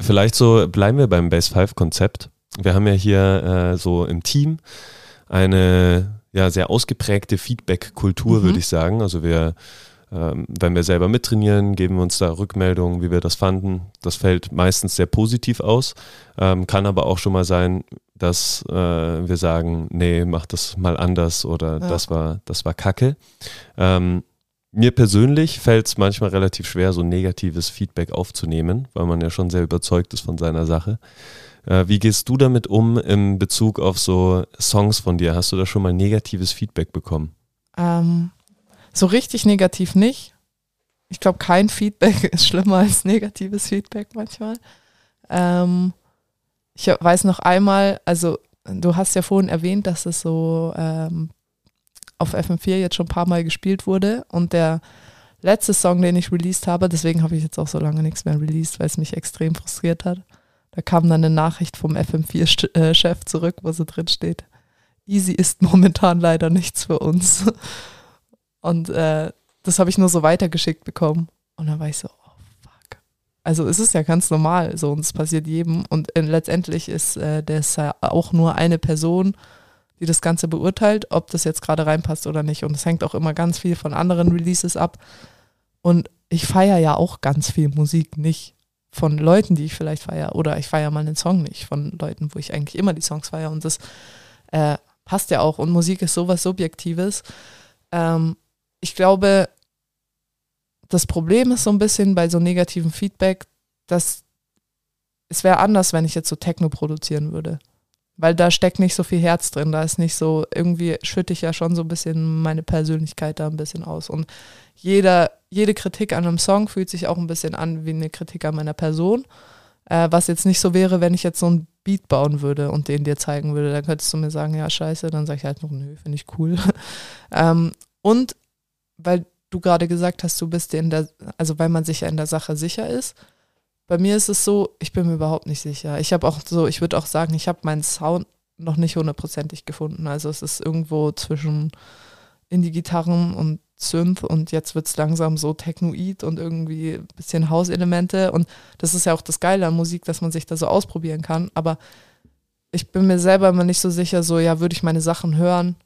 vielleicht so bleiben wir beim Base 5 Konzept. Wir haben ja hier äh, so im Team eine ja, sehr ausgeprägte Feedback-Kultur, Mhm. würde ich sagen. Also wir, ähm, wenn wir selber mittrainieren, geben wir uns da Rückmeldungen, wie wir das fanden. Das fällt meistens sehr positiv aus. Ähm, kann aber auch schon mal sein, dass äh, wir sagen, nee, mach das mal anders oder Ja. das war, das war Kacke. Ähm, mir persönlich fällt es manchmal relativ schwer, so negatives Feedback aufzunehmen, weil man ja schon sehr überzeugt ist von seiner Sache. Äh, wie gehst du damit um in Bezug auf so Songs von dir? Hast du da schon mal negatives Feedback bekommen? ähm, so richtig negativ nicht. Ich glaube, kein Feedback [laughs] ist schlimmer als negatives Feedback manchmal. Ähm, ich weiß noch einmal, also du hast ja vorhin erwähnt, dass es so ähm, auf FM4 jetzt schon ein paar Mal gespielt wurde und der letzte Song, den ich released habe, deswegen habe ich jetzt auch so lange nichts mehr released, weil es mich extrem frustriert hat. Da kam dann eine Nachricht vom FM4-Chef zurück, wo so drin steht, Easy ist momentan leider nichts für uns. [laughs] Und äh, das habe ich nur so weitergeschickt bekommen. Und dann war ich so, oh fuck. Also es ist ja ganz normal so und es passiert jedem. Und äh, letztendlich ist äh, das ja auch nur eine Person, die das Ganze beurteilt, ob das jetzt gerade reinpasst oder nicht. Und es hängt auch immer ganz viel von anderen Releases ab. Und ich feiere ja auch ganz viel Musik nicht von Leuten, die ich vielleicht feiere. Oder ich feiere mal einen Song nicht von Leuten, wo ich eigentlich immer die Songs feiere. Und das äh, passt ja auch. Und Musik ist sowas Subjektives. Ähm, ich glaube, das Problem ist so ein bisschen bei so negativem Feedback, dass es wäre anders, wenn ich jetzt so Techno produzieren würde. Weil da steckt nicht so viel Herz drin. Da ist nicht so, irgendwie schütte ich ja schon so ein bisschen meine Persönlichkeit da ein bisschen aus. Und jeder, jede Kritik an einem Song fühlt sich auch ein bisschen an wie eine Kritik an meiner Person. Äh, was jetzt nicht so wäre, wenn ich jetzt so einen Beat bauen würde und den dir zeigen würde. Dann könntest du mir sagen, ja, scheiße. Dann sage ich halt noch, nö, finde ich cool. [laughs] ähm, und weil du gerade gesagt hast, du bist dir in der, also weil man sich ja in der Sache sicher ist. Bei mir ist es so, ich bin mir überhaupt nicht sicher. Ich habe auch so, ich würde auch sagen, ich habe meinen Sound noch nicht hundertprozentig gefunden. Also es ist irgendwo zwischen Indie-Gitarren und Synth und jetzt wird es langsam so Technoid und irgendwie ein bisschen Hauselemente. Und das ist ja auch das Geile an Musik, dass man sich da so ausprobieren kann. Aber ich bin mir selber immer nicht so sicher, so ja, würde ich meine Sachen hören,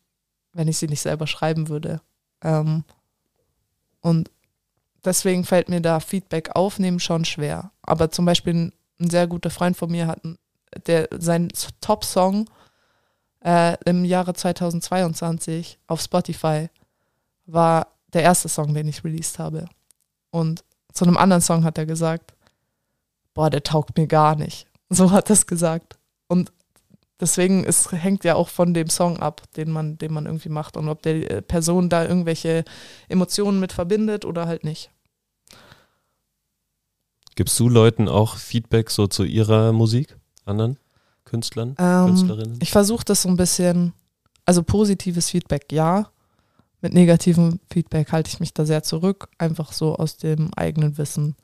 wenn ich sie nicht selber schreiben würde. Ähm, und deswegen fällt mir da Feedback aufnehmen schon schwer. Aber zum Beispiel ein, ein sehr guter Freund von mir hat der, sein Top-Song äh, im Jahre 2022 auf Spotify war der erste Song, den ich released habe. Und zu einem anderen Song hat er gesagt, boah, der taugt mir gar nicht. So hat er es gesagt. Und deswegen es hängt ja auch von dem Song ab, den man, den man irgendwie macht und ob der äh, Person da irgendwelche Emotionen mit verbindet oder halt nicht. Gibst du Leuten auch Feedback so zu ihrer Musik, anderen Künstlern, Ähm, Künstlerinnen? Ich versuche das so ein bisschen, also positives Feedback ja, mit negativem Feedback halte ich mich da sehr zurück, einfach so aus dem eigenen Wissen,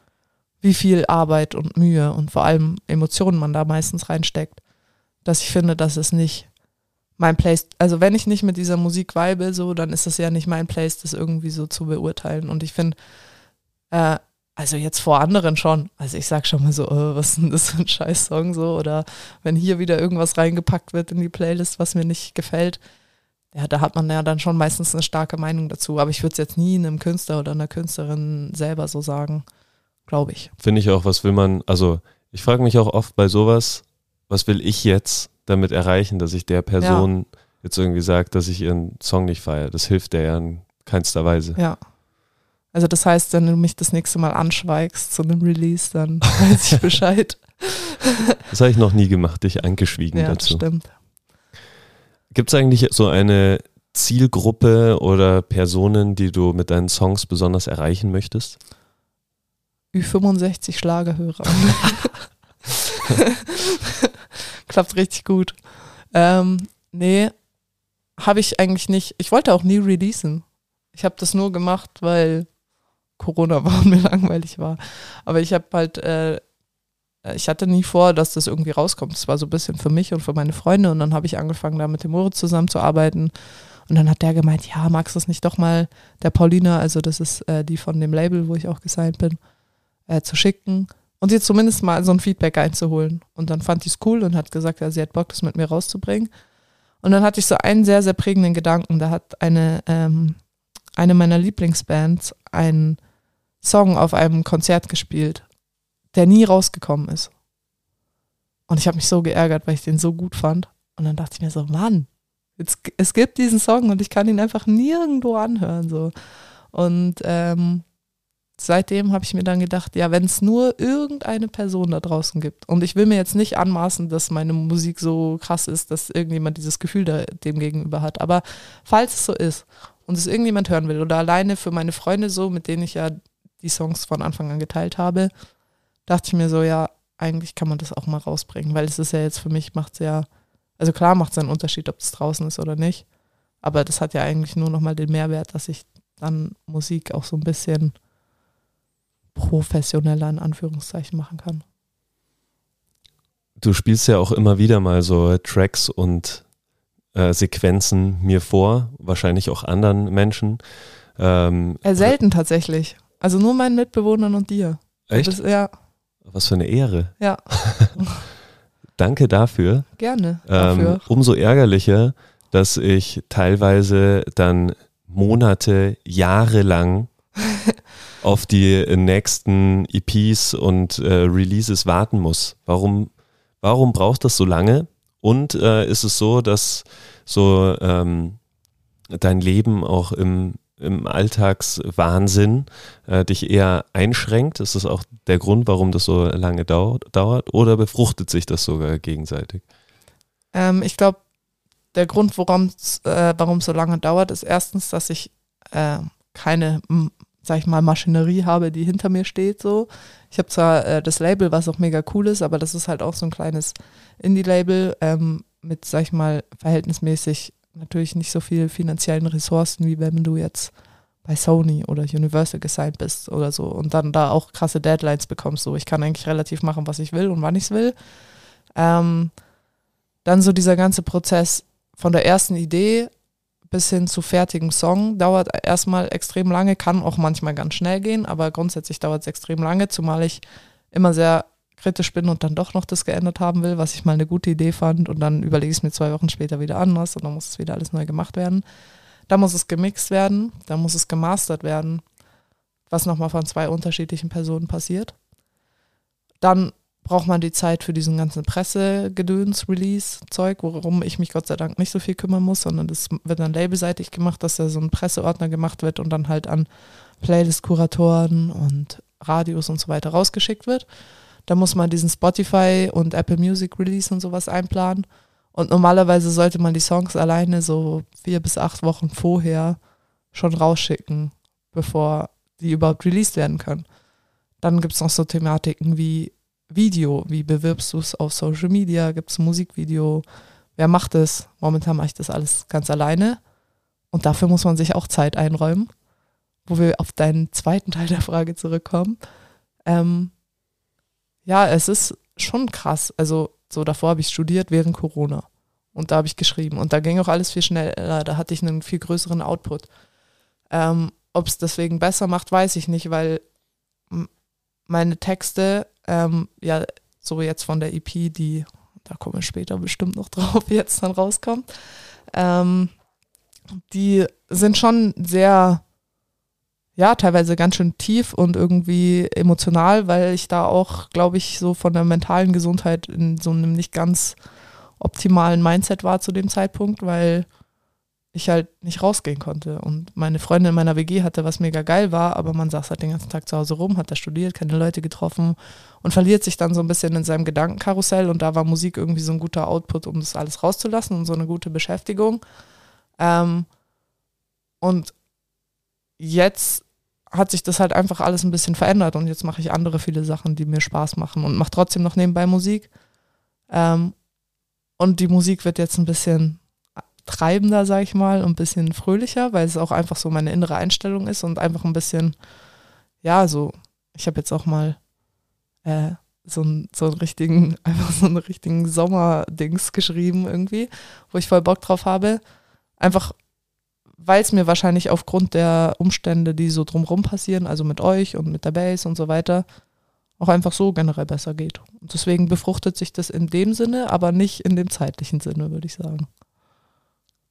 wie viel Arbeit und Mühe und vor allem Emotionen man da meistens reinsteckt, dass ich finde, dass es nicht mein Place, also wenn ich nicht mit dieser Musik vibe, so, dann ist es ja nicht mein Place, das irgendwie so zu beurteilen. Und ich finde, äh, also jetzt vor anderen schon, also ich sag schon mal so, äh, was ist denn das für ein Scheiß-Song so, oder wenn hier wieder irgendwas reingepackt wird in die Playlist, was mir nicht gefällt, ja, da hat man ja dann schon meistens eine starke Meinung dazu. Aber ich würde es jetzt nie einem Künstler oder einer Künstlerin selber so sagen, glaube ich. Finde ich auch, was will man, also ich frage mich auch oft bei sowas, was will ich jetzt damit erreichen, dass ich der Person jetzt irgendwie sage, dass ich ihren Song nicht feiere. Das hilft der ja in keinster Weise. Ja. Also das heißt, wenn du mich das nächste Mal anschweigst zu einem Release, dann [laughs] weiß ich Bescheid. [laughs] Das habe ich noch nie gemacht, dich angeschwiegen ja, das dazu. stimmt. Gibt es eigentlich so eine Zielgruppe oder Personen, die du mit deinen Songs besonders erreichen möchtest? Ü65 Schlagerhörer. [laughs] Klappt richtig gut. Ähm, nee, habe ich eigentlich nicht. Ich wollte auch nie releasen. Ich habe das nur gemacht, weil Corona [laughs] war und mir langweilig war. Aber ich habe halt, äh, ich hatte nie vor, dass das irgendwie rauskommt. Es war so ein bisschen für mich und für meine Freunde. Und dann habe ich angefangen, da mit dem Moritz zusammenzuarbeiten. Und dann hat der gemeint, ja, magst du es nicht doch mal der Paulina, also das ist äh, die von dem Label, wo ich auch gesigned bin, äh, zu schicken und ihr zumindest mal so ein Feedback einzuholen. Und dann fand ich es cool und hat gesagt, ja, sie hat Bock, das mit mir rauszubringen. Und dann hatte ich so einen sehr, sehr prägenden Gedanken. Da hat eine, ähm, eine meiner Lieblingsbands einen Song auf einem Konzert gespielt, der nie rausgekommen ist. Und ich habe mich so geärgert, weil ich den so gut fand. Und dann dachte ich mir so, Mann, jetzt, es gibt diesen Song und ich kann ihn einfach nirgendwo anhören. So. Und ähm, seitdem habe ich mir dann gedacht, ja, wenn es nur irgendeine Person da draußen gibt, und ich will mir jetzt nicht anmaßen, dass meine Musik so krass ist, dass irgendjemand dieses Gefühl da, dem gegenüber hat, aber falls es so ist und es irgendjemand hören will oder alleine für meine Freunde so, mit denen ich ja die Songs von Anfang an geteilt habe, dachte ich mir so, ja, eigentlich kann man das auch mal rausbringen, weil es ist ja jetzt für mich, macht es ja, also klar macht es einen Unterschied, ob es draußen ist oder nicht, aber das hat ja eigentlich nur nochmal den Mehrwert, dass ich dann Musik auch so ein bisschen professioneller in Anführungszeichen machen kann. Du spielst ja auch immer wieder mal so Tracks und äh, Sequenzen mir vor, wahrscheinlich auch anderen Menschen. Ähm, Äh, selten tatsächlich. Also nur meinen Mitbewohnern und dir. echt? Das, ja, Was für eine Ehre. ja, [laughs] [laughs] Danke dafür. gerne dafür. Ähm, umso ärgerlicher, dass ich teilweise dann Monate, Jahre lang [laughs] auf die nächsten EPs und äh, Releases warten muss. Warum, warum braucht das so lange? Und äh, ist es so, dass so ähm, dein Leben auch im, im Alltagswahnsinn äh, dich eher einschränkt? Ist das auch der Grund, warum das so lange dau dauert? Oder befruchtet sich das sogar gegenseitig? Ähm, ich glaube, der Grund, warum es äh, warum es so lange dauert, ist erstens, dass ich äh, keine, sag ich mal, Maschinerie habe, die hinter mir steht. So, ich habe zwar äh, das Label, was auch mega cool ist, aber das ist halt auch so ein kleines Indie-Label ähm, mit, sag ich mal, verhältnismäßig natürlich nicht so viel finanziellen Ressourcen, wie wenn du jetzt bei Sony oder Universal gesigned bist oder so und dann da auch krasse Deadlines bekommst. So, ich kann eigentlich relativ machen, was ich will und wann ich es will. Ähm, dann so dieser ganze Prozess von der ersten Idee bis hin zu fertigem Song dauert erstmal extrem lange, kann auch manchmal ganz schnell gehen, aber grundsätzlich dauert es extrem lange, zumal ich immer sehr kritisch bin und dann doch noch das geändert haben will, was ich mal eine gute Idee fand und dann überlege ich es mir zwei Wochen später wieder anders und dann muss es wieder alles neu gemacht werden. Da muss es gemixt werden, da muss es gemastert werden. was nochmal von zwei unterschiedlichen Personen passiert. Dann braucht man die Zeit für diesen ganzen Pressegedöns-Release-Zeug, worum ich mich Gott sei Dank nicht so viel kümmern muss, sondern das wird dann labelseitig gemacht, dass da so ein Presseordner gemacht wird und dann halt an Playlist-Kuratoren und Radios und so weiter rausgeschickt wird. Da muss man diesen Spotify und Apple Music Release und sowas einplanen. Und normalerweise sollte man die Songs alleine so vier bis acht Wochen vorher schon rausschicken, bevor die überhaupt released werden können. Dann gibt es noch so Thematiken wie Video, wie bewirbst du es auf Social Media, gibt es ein Musikvideo, wer macht es? Momentan mache ich das alles ganz alleine und dafür muss man sich auch Zeit einräumen, wo wir auf deinen zweiten Teil der Frage zurückkommen. Ähm, ja, es ist schon krass. Also so davor habe ich studiert während Corona und da habe ich geschrieben und da ging auch alles viel schneller, da hatte ich einen viel größeren Output. Ähm, Ob es deswegen besser macht, weiß ich nicht, weil meine Texte ähm, ja, so jetzt von der EP, die, da kommen wir später bestimmt noch [laughs] drauf, jetzt dann rauskommt, ähm, die sind schon sehr, ja, teilweise ganz schön tief und irgendwie emotional, weil ich da auch, glaube ich, so von der mentalen Gesundheit in so einem nicht ganz optimalen Mindset war zu dem Zeitpunkt, weil ich halt nicht rausgehen konnte. Und meine Freundin in meiner WG hatte, was mega geil war, aber man saß halt den ganzen Tag zu Hause rum, hat da studiert, keine Leute getroffen und verliert sich dann so ein bisschen in seinem Gedankenkarussell. Und da war Musik irgendwie so ein guter Output, um das alles rauszulassen und so eine gute Beschäftigung. Ähm, und jetzt hat sich das halt einfach alles ein bisschen verändert und jetzt mache ich andere viele Sachen, die mir Spaß machen und mache trotzdem noch nebenbei Musik. Ähm, und die Musik wird jetzt ein bisschen treibender, sag ich mal, und ein bisschen fröhlicher, weil es auch einfach so meine innere Einstellung ist und einfach ein bisschen, ja, so, ich habe jetzt auch mal äh, so, ein, so einen richtigen, [laughs] einfach so einen richtigen Sommerdings geschrieben irgendwie, wo ich voll Bock drauf habe. Einfach, weil es mir wahrscheinlich aufgrund der Umstände, die so drumrum passieren, also mit euch und mit der Base und so weiter, auch einfach so generell besser geht. Und deswegen befruchtet sich das in dem Sinne, aber nicht in dem zeitlichen Sinne, würde ich sagen.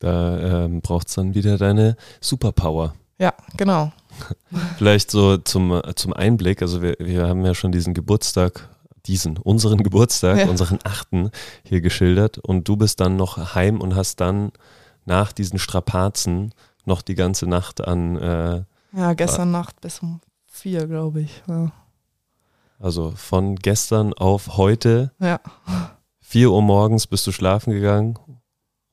Da ähm, braucht es dann wieder deine Superpower. Ja, genau. [laughs] Vielleicht so zum, zum Einblick, also wir, wir haben ja schon diesen Geburtstag, diesen, unseren Geburtstag, ja. unseren achten hier geschildert und du bist dann noch heim und hast dann nach diesen Strapazen noch die ganze Nacht an. Äh, ja, gestern äh, Nacht bis um vier, glaube ich. Ja. Also von gestern auf heute. Ja. Vier Uhr morgens bist du schlafen gegangen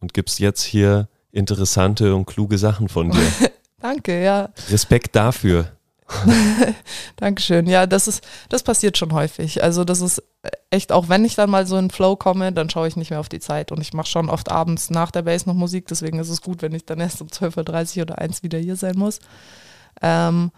und gibst jetzt hier interessante und kluge Sachen von dir. [laughs] Danke, ja. Respekt dafür. [laughs] Dankeschön. Ja, das ist, das passiert schon häufig. Also das ist echt, auch wenn ich dann mal so in Flow komme, dann schaue ich nicht mehr auf die Zeit. Und ich mache schon oft abends nach der Base noch Musik, deswegen ist es gut, wenn ich dann erst um 12.30 Uhr oder 1 wieder hier sein muss. Ähm,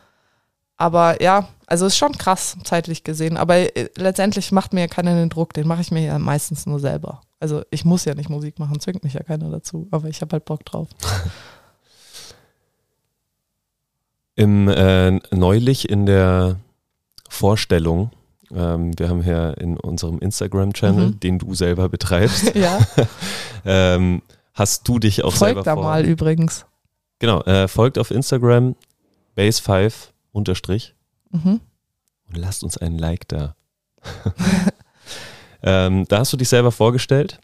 aber ja, also ist schon krass, zeitlich gesehen. Aber äh, letztendlich macht mir ja keiner den Druck, den mache ich mir ja meistens nur selber. Also ich muss ja nicht Musik machen, zwingt mich ja keiner dazu, aber ich habe halt Bock drauf. [laughs] Im äh, neulich in der Vorstellung, ähm, wir haben hier in unserem Instagram-Channel, mhm. den du selber betreibst, [laughs] ja. [laughs] ähm, hast du dich auch folgt selber da mal übrigens. Genau, äh, folgt auf Instagram base5 unterstrich mhm. und lasst uns einen Like da. [laughs] Ähm, da hast du dich selber vorgestellt.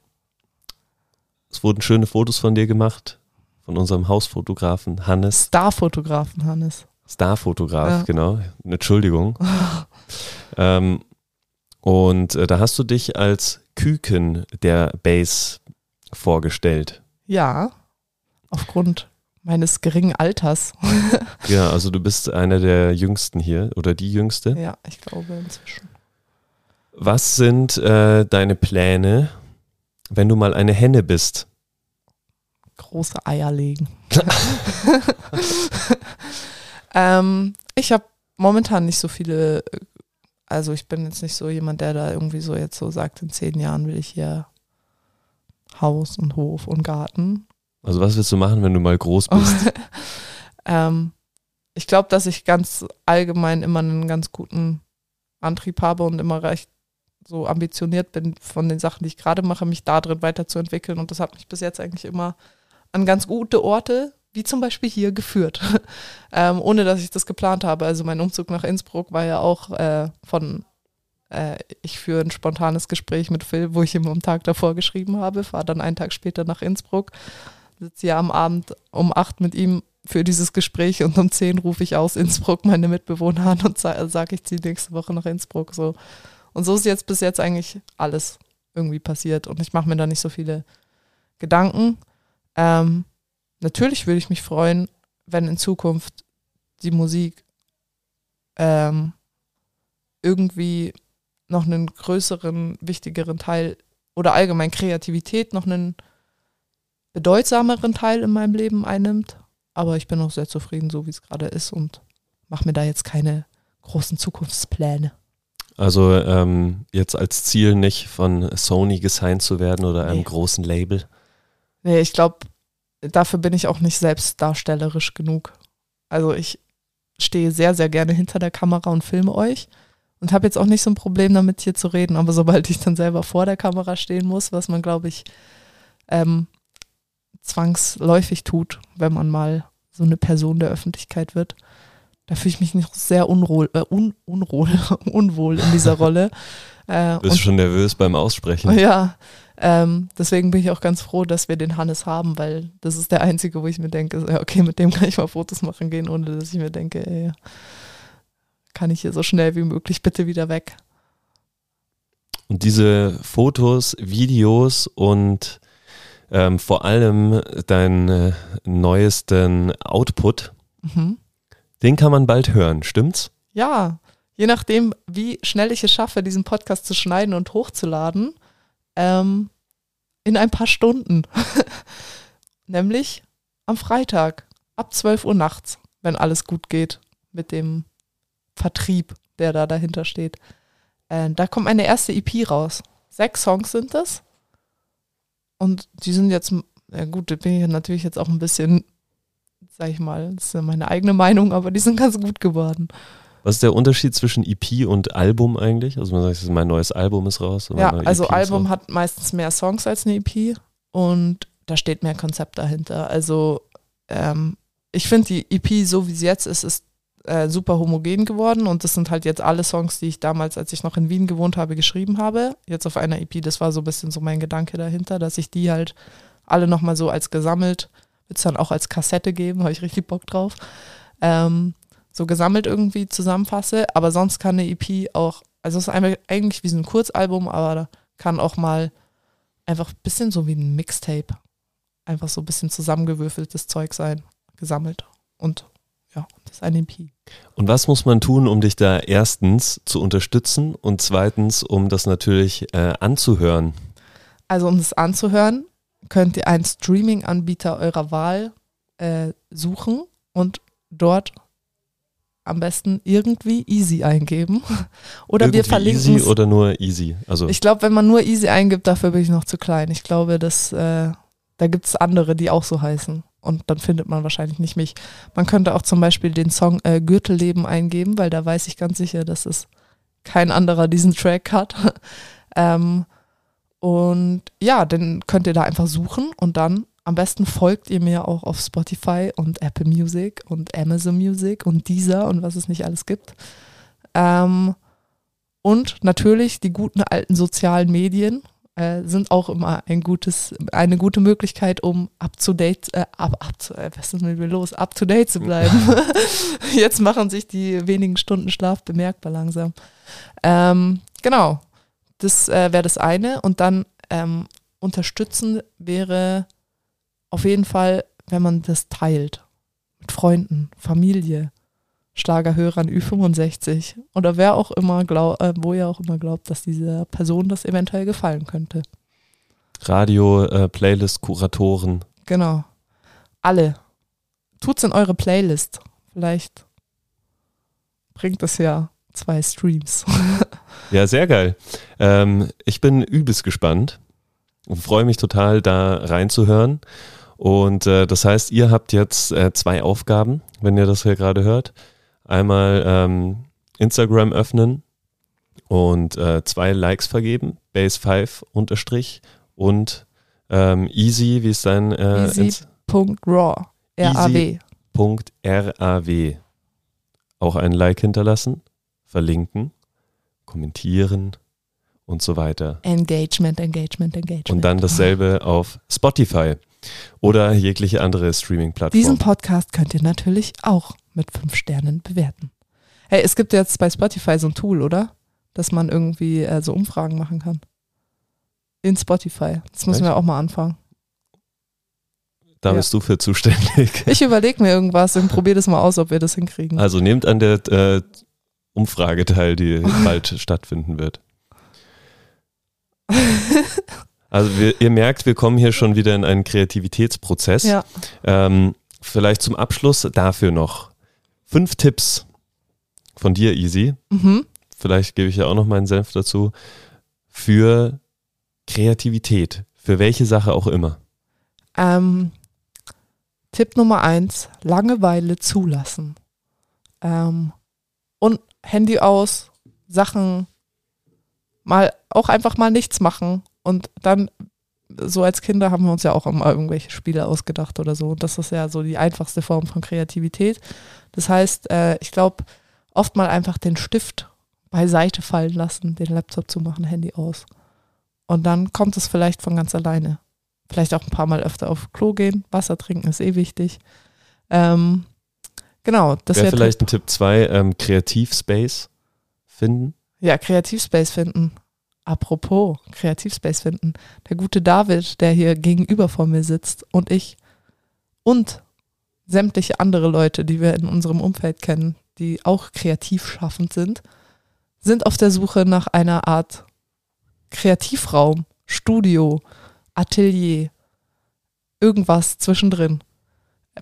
Es wurden schöne Fotos von dir gemacht, von unserem Hausfotografen Hannes. Starfotografen Hannes. Starfotograf, ja. genau. Entschuldigung. [laughs] ähm, und äh, da hast du dich als Küken der Base vorgestellt. Ja, aufgrund meines geringen Alters. [laughs] ja, also du bist einer der Jüngsten hier oder die Jüngste. Ja, ich glaube inzwischen. Was sind äh, deine Pläne, wenn du mal eine Henne bist? Große Eier legen. [laughs] [laughs] ähm, ich habe momentan nicht so viele, also ich bin jetzt nicht so jemand, der da irgendwie so jetzt so sagt, in zehn Jahren will ich hier Haus und Hof und Garten. Also was willst du machen, wenn du mal groß bist? [laughs] ähm, ich glaube, dass ich ganz allgemein immer einen ganz guten Antrieb habe und immer recht so ambitioniert bin von den Sachen, die ich gerade mache, mich da drin weiterzuentwickeln. Und das hat mich bis jetzt eigentlich immer an ganz gute Orte wie zum Beispiel hier, geführt, [laughs] ähm, ohne dass ich das geplant habe. Also mein Umzug nach Innsbruck war ja auch äh, von, äh, ich führe ein spontanes Gespräch mit Phil, wo ich ihm am Tag davor geschrieben habe, fahre dann einen Tag später nach Innsbruck, sitze ja am Abend um acht mit ihm für dieses Gespräch und um zehn rufe ich aus Innsbruck meine Mitbewohner an und sage, sag, ich ziehe nächste Woche nach Innsbruck. So. Und so ist jetzt bis jetzt eigentlich alles irgendwie passiert und ich mache mir da nicht so viele Gedanken. Ähm, natürlich würde ich mich freuen, wenn in Zukunft die Musik ähm, irgendwie noch einen größeren, wichtigeren Teil oder allgemein Kreativität noch einen bedeutsameren Teil in meinem Leben einnimmt. Aber ich bin auch sehr zufrieden, so wie es gerade ist und mache mir da jetzt keine großen Zukunftspläne. Also ähm, jetzt als Ziel nicht von Sony gesigned zu werden oder einem nee. großen Label. Nee, ich glaube, dafür bin ich auch nicht selbstdarstellerisch genug. Also ich stehe sehr, sehr gerne hinter der Kamera und filme euch und habe jetzt auch nicht so ein Problem damit, hier zu reden. Aber sobald ich dann selber vor der Kamera stehen muss, was man, glaube ich, ähm, zwangsläufig tut, wenn man mal so eine Person der Öffentlichkeit wird, da fühle ich mich nicht sehr unwohl, äh, un, unwohl, [laughs] unwohl in dieser Rolle. [laughs] Äh, Bist du schon nervös beim Aussprechen? Ja, ähm, deswegen bin ich auch ganz froh, dass wir den Hannes haben, weil das ist der einzige, wo ich mir denke, okay, mit dem kann ich mal Fotos machen gehen, ohne dass ich mir denke, ey, kann ich hier so schnell wie möglich bitte wieder weg. Und diese Fotos, Videos und ähm, vor allem deinen äh, neuesten Output, mhm. Den kann man bald hören, stimmt's? Ja, je nachdem, wie schnell ich es schaffe, diesen Podcast zu schneiden und hochzuladen, ähm, in ein paar Stunden. [laughs] Nämlich am Freitag ab 12 Uhr nachts, wenn alles gut geht mit dem Vertrieb, der da dahinter steht. Äh, da kommt eine erste EP raus. Sechs Songs sind das. Und die sind jetzt, ja gut, da bin ich natürlich jetzt auch ein bisschen sag ich mal. Das ist ja meine eigene Meinung, aber die sind ganz gut geworden. Was ist der Unterschied zwischen EP und Album eigentlich? Also man sagt, mein neues Album ist raus. Ja, also EP Album hat meistens mehr Songs als eine EP und da steht mehr Konzept dahinter. Also ähm, ich finde die EP, so wie sie jetzt ist, ist äh, super homogen geworden und das sind halt jetzt alle Songs, die ich damals, als ich noch in Wien gewohnt habe, geschrieben habe. Jetzt auf einer EP, das war so ein bisschen so mein Gedanke dahinter, dass ich die halt alle nochmal so als gesammelt wird es dann auch als Kassette geben, habe ich richtig Bock drauf. Ähm, so gesammelt irgendwie zusammenfasse, aber sonst kann eine EP auch, also es ist eigentlich wie so ein Kurzalbum, aber kann auch mal einfach ein bisschen so wie ein Mixtape, einfach so ein bisschen zusammengewürfeltes Zeug sein, gesammelt und ja, das EP. Und was muss man tun, um dich da erstens zu unterstützen und zweitens, um das natürlich äh, anzuhören? Also um das anzuhören, könnt ihr einen Streaming-Anbieter eurer Wahl äh, suchen und dort am besten irgendwie easy eingeben. [laughs] oder irgendwie wir verlinken Easy oder nur easy? Also ich glaube, wenn man nur easy eingibt, dafür bin ich noch zu klein. Ich glaube, dass äh, da gibt es andere, die auch so heißen. Und dann findet man wahrscheinlich nicht mich. Man könnte auch zum Beispiel den Song äh, Gürtelleben eingeben, weil da weiß ich ganz sicher, dass es kein anderer diesen Track hat. [laughs] ähm, und ja, dann könnt ihr da einfach suchen und dann am besten folgt ihr mir auch auf Spotify und Apple Music und Amazon Music und Deezer und was es nicht alles gibt. Ähm, und natürlich die guten alten sozialen Medien äh, sind auch immer ein gutes, eine gute Möglichkeit, um up to date, äh, up, up to, äh, was ist mit mir los, up to date zu bleiben. [laughs] Jetzt machen sich die wenigen Stunden Schlaf bemerkbar langsam. Ähm, genau. Das äh, wäre das eine. Und dann ähm, unterstützen wäre auf jeden Fall, wenn man das teilt. Mit Freunden, Familie, Schlagerhörern Ü65 oder wer auch immer glaub, äh, wo ihr auch immer glaubt, dass dieser Person das eventuell gefallen könnte. Radio, äh, Playlist, Kuratoren. Genau. Alle. Tut's in eure Playlist. Vielleicht bringt das ja zwei Streams. [laughs] ja, sehr geil. Ähm, ich bin übelst gespannt und freue mich total, da reinzuhören. Und äh, das heißt, ihr habt jetzt äh, zwei Aufgaben, wenn ihr das hier gerade hört. Einmal ähm, Instagram öffnen und äh, zwei Likes vergeben, Base5 unterstrich und ähm, easy, wie ist dein äh, easy.raw. RAW. .raw. Auch ein Like hinterlassen, verlinken, kommentieren und so weiter. Engagement, Engagement, Engagement. Und dann dasselbe auf Spotify oder jegliche andere Streaming-Plattform. Diesen Podcast könnt ihr natürlich auch mit fünf Sternen bewerten. Hey, es gibt jetzt bei Spotify so ein Tool, oder? Dass man irgendwie äh, so Umfragen machen kann. In Spotify. Das müssen wir Echt? auch mal anfangen. da ja. bist du für zuständig. [laughs] Ich überlege mir irgendwas und probiere das mal aus, ob wir das hinkriegen. Also nehmt an der äh, Umfrage teil, die [laughs] bald stattfinden wird. Also wir, ihr merkt, wir kommen hier schon wieder in einen Kreativitätsprozess. ja. Ähm, vielleicht zum Abschluss dafür noch fünf Tipps von dir, Easy. Mhm. Vielleicht gebe ich ja auch noch meinen Senf dazu. Für Kreativität, für welche Sache auch immer. Ähm, Tipp Nummer eins, Langeweile zulassen. Ähm, und Handy aus, Sachen mal auch einfach mal nichts machen und dann so als Kinder haben wir uns ja auch immer irgendwelche Spiele ausgedacht oder so. Und das ist ja so die einfachste Form von Kreativität. Das heißt, äh, ich glaube, oft mal einfach den Stift beiseite fallen lassen, den Laptop zu machen, Handy aus. Und dann kommt es vielleicht von ganz alleine. Vielleicht auch ein paar Mal öfter auf Klo gehen. Wasser trinken ist eh wichtig. Ähm, genau, das Wäre vielleicht ein Tipp 2, ähm, Kreativspace finden. Ja, Kreativspace finden. Apropos Kreativspace finden. Der gute David, der hier gegenüber vor mir sitzt und ich und sämtliche andere Leute, die wir in unserem Umfeld kennen, die auch kreativ schaffend sind, sind auf der Suche nach einer Art Kreativraum, Studio, Atelier, irgendwas zwischendrin.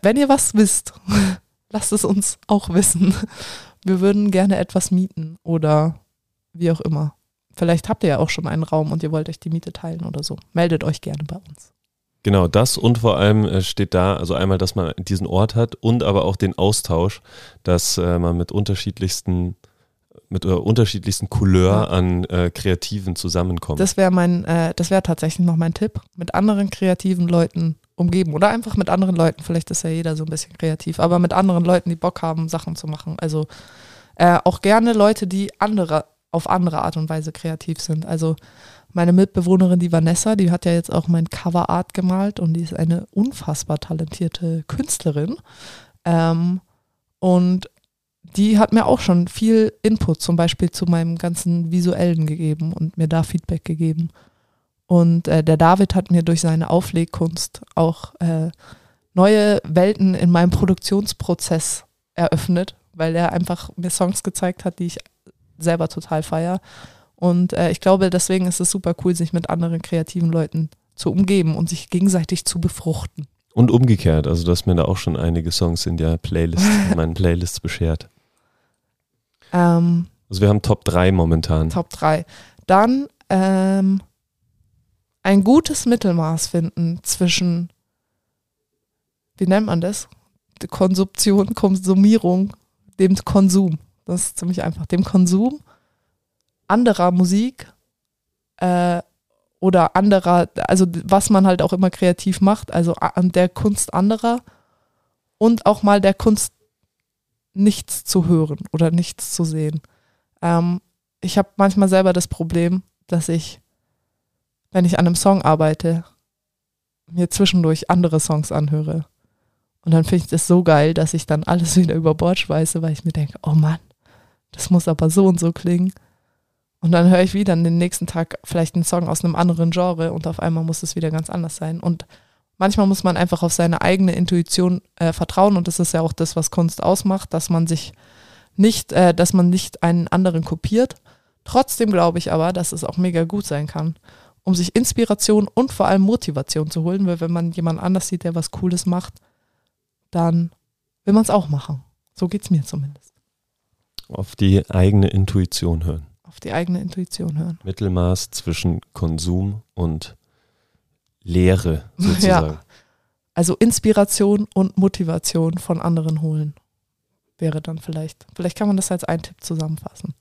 Wenn ihr was wisst, [laughs] lasst es uns auch wissen. Wir würden gerne etwas mieten oder wie auch immer. Vielleicht habt ihr ja auch schon einen Raum und ihr wollt euch die Miete teilen oder so. Meldet euch gerne bei uns. Genau, das und vor allem äh, steht da, also einmal, dass man diesen Ort hat und aber auch den Austausch, dass äh, man mit unterschiedlichsten, mit äh, unterschiedlichsten Couleur an äh, Kreativen zusammenkommt. Das wäre mein, äh, das wäre tatsächlich noch mein Tipp. Mit anderen kreativen Leuten umgeben oder einfach mit anderen Leuten. Vielleicht ist ja jeder so ein bisschen kreativ, aber mit anderen Leuten, die Bock haben, Sachen zu machen. Also äh, auch gerne Leute, die andere auf andere Art und Weise kreativ sind. Also meine Mitbewohnerin, die Vanessa, die hat ja jetzt auch mein Coverart gemalt und die ist eine unfassbar talentierte Künstlerin. Ähm, und die hat mir auch schon viel Input zum Beispiel zu meinem ganzen Visuellen gegeben und mir da Feedback gegeben. Und äh, der David hat mir durch seine Auflegkunst auch äh, neue Welten in meinem Produktionsprozess eröffnet, weil er einfach mir Songs gezeigt hat, die ich selber total feier. Und äh, ich glaube, deswegen ist es super cool, sich mit anderen kreativen Leuten zu umgeben und sich gegenseitig zu befruchten. Und umgekehrt, also du hast mir da auch schon einige Songs in der Playlist, in meinen [laughs] Playlists beschert. Ähm, Also wir haben Top 3 momentan. Top 3. Dann ähm, ein gutes Mittelmaß finden zwischen, wie nennt man das? Die Konsumption, Konsumierung, dem Konsum. Das ist ziemlich einfach. Dem Konsum anderer Musik äh, oder anderer, also was man halt auch immer kreativ macht, also an der Kunst anderer und auch mal der Kunst nichts zu hören oder nichts zu sehen. Ähm, ich habe manchmal selber das Problem, dass ich, wenn ich an einem Song arbeite, mir zwischendurch andere Songs anhöre. Und dann finde ich das so geil, dass ich dann alles [laughs] wieder über Bord schmeiße, weil ich mir denke, oh Mann, das muss aber so und so klingen. Und dann höre ich wieder den nächsten Tag vielleicht einen Song aus einem anderen Genre und auf einmal muss es wieder ganz anders sein. Und manchmal muss man einfach auf seine eigene Intuition äh, vertrauen und das ist ja auch das, was Kunst ausmacht, dass man sich nicht, äh, dass man nicht einen anderen kopiert. Trotzdem glaube ich aber, dass es auch mega gut sein kann, um sich Inspiration und vor allem Motivation zu holen, weil wenn man jemand anders sieht, der was Cooles macht, dann will man es auch machen. So geht es mir zumindest. Auf die eigene Intuition hören. Auf die eigene Intuition hören. Mittelmaß zwischen Konsum und Lehre [laughs] sozusagen. Also Inspiration und Motivation von anderen holen. Wäre dann vielleicht. Vielleicht kann man das als einen Tipp zusammenfassen.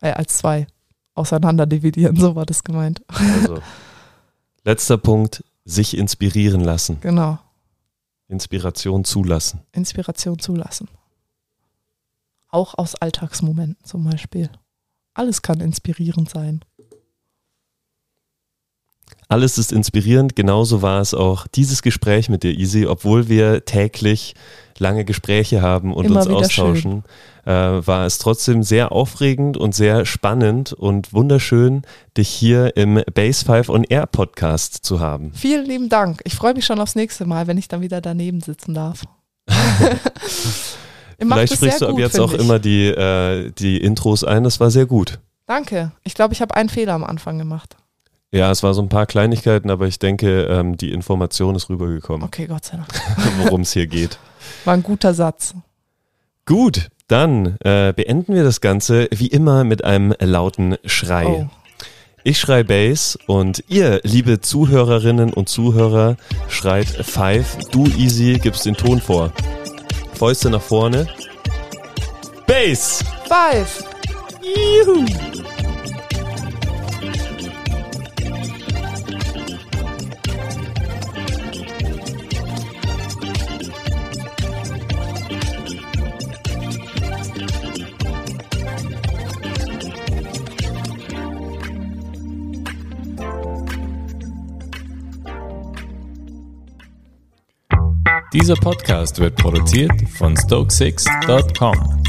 Äh, als zwei. Auseinander dividieren, so war das gemeint. Also, letzter Punkt, Sich inspirieren lassen. Genau. Inspiration zulassen. Inspiration zulassen. Auch aus Alltagsmomenten zum Beispiel. Alles kann inspirierend sein. Alles ist inspirierend. Genauso war es auch dieses Gespräch mit dir, Easy, obwohl wir täglich lange Gespräche haben und Immer uns austauschen, äh, war es trotzdem sehr aufregend und sehr spannend und wunderschön, dich hier im Base 5 on Air Podcast zu haben. Vielen lieben Dank. Ich freue mich schon aufs nächste Mal, wenn ich dann wieder daneben sitzen darf. [laughs] Vielleicht sprichst du ab gut, jetzt auch ich. immer die, äh, die Intros ein. Das war sehr gut. Danke. Ich glaube, ich habe einen Fehler am Anfang gemacht. Ja, es war so ein paar Kleinigkeiten, aber ich denke, ähm, die Information ist rübergekommen, Okay, Gott sei Dank. [laughs] worum es hier geht. War ein guter Satz. Gut, dann äh, beenden wir das Ganze wie immer mit einem lauten Schrei. Oh. Ich schrei Bass und ihr, liebe Zuhörerinnen und Zuhörer, schreit Five. Du, Easy, gibst den Ton vor. Fäuste nach vorne. Bass! Five. Juhu! Dieser Podcast wird produziert von Stokesix.com.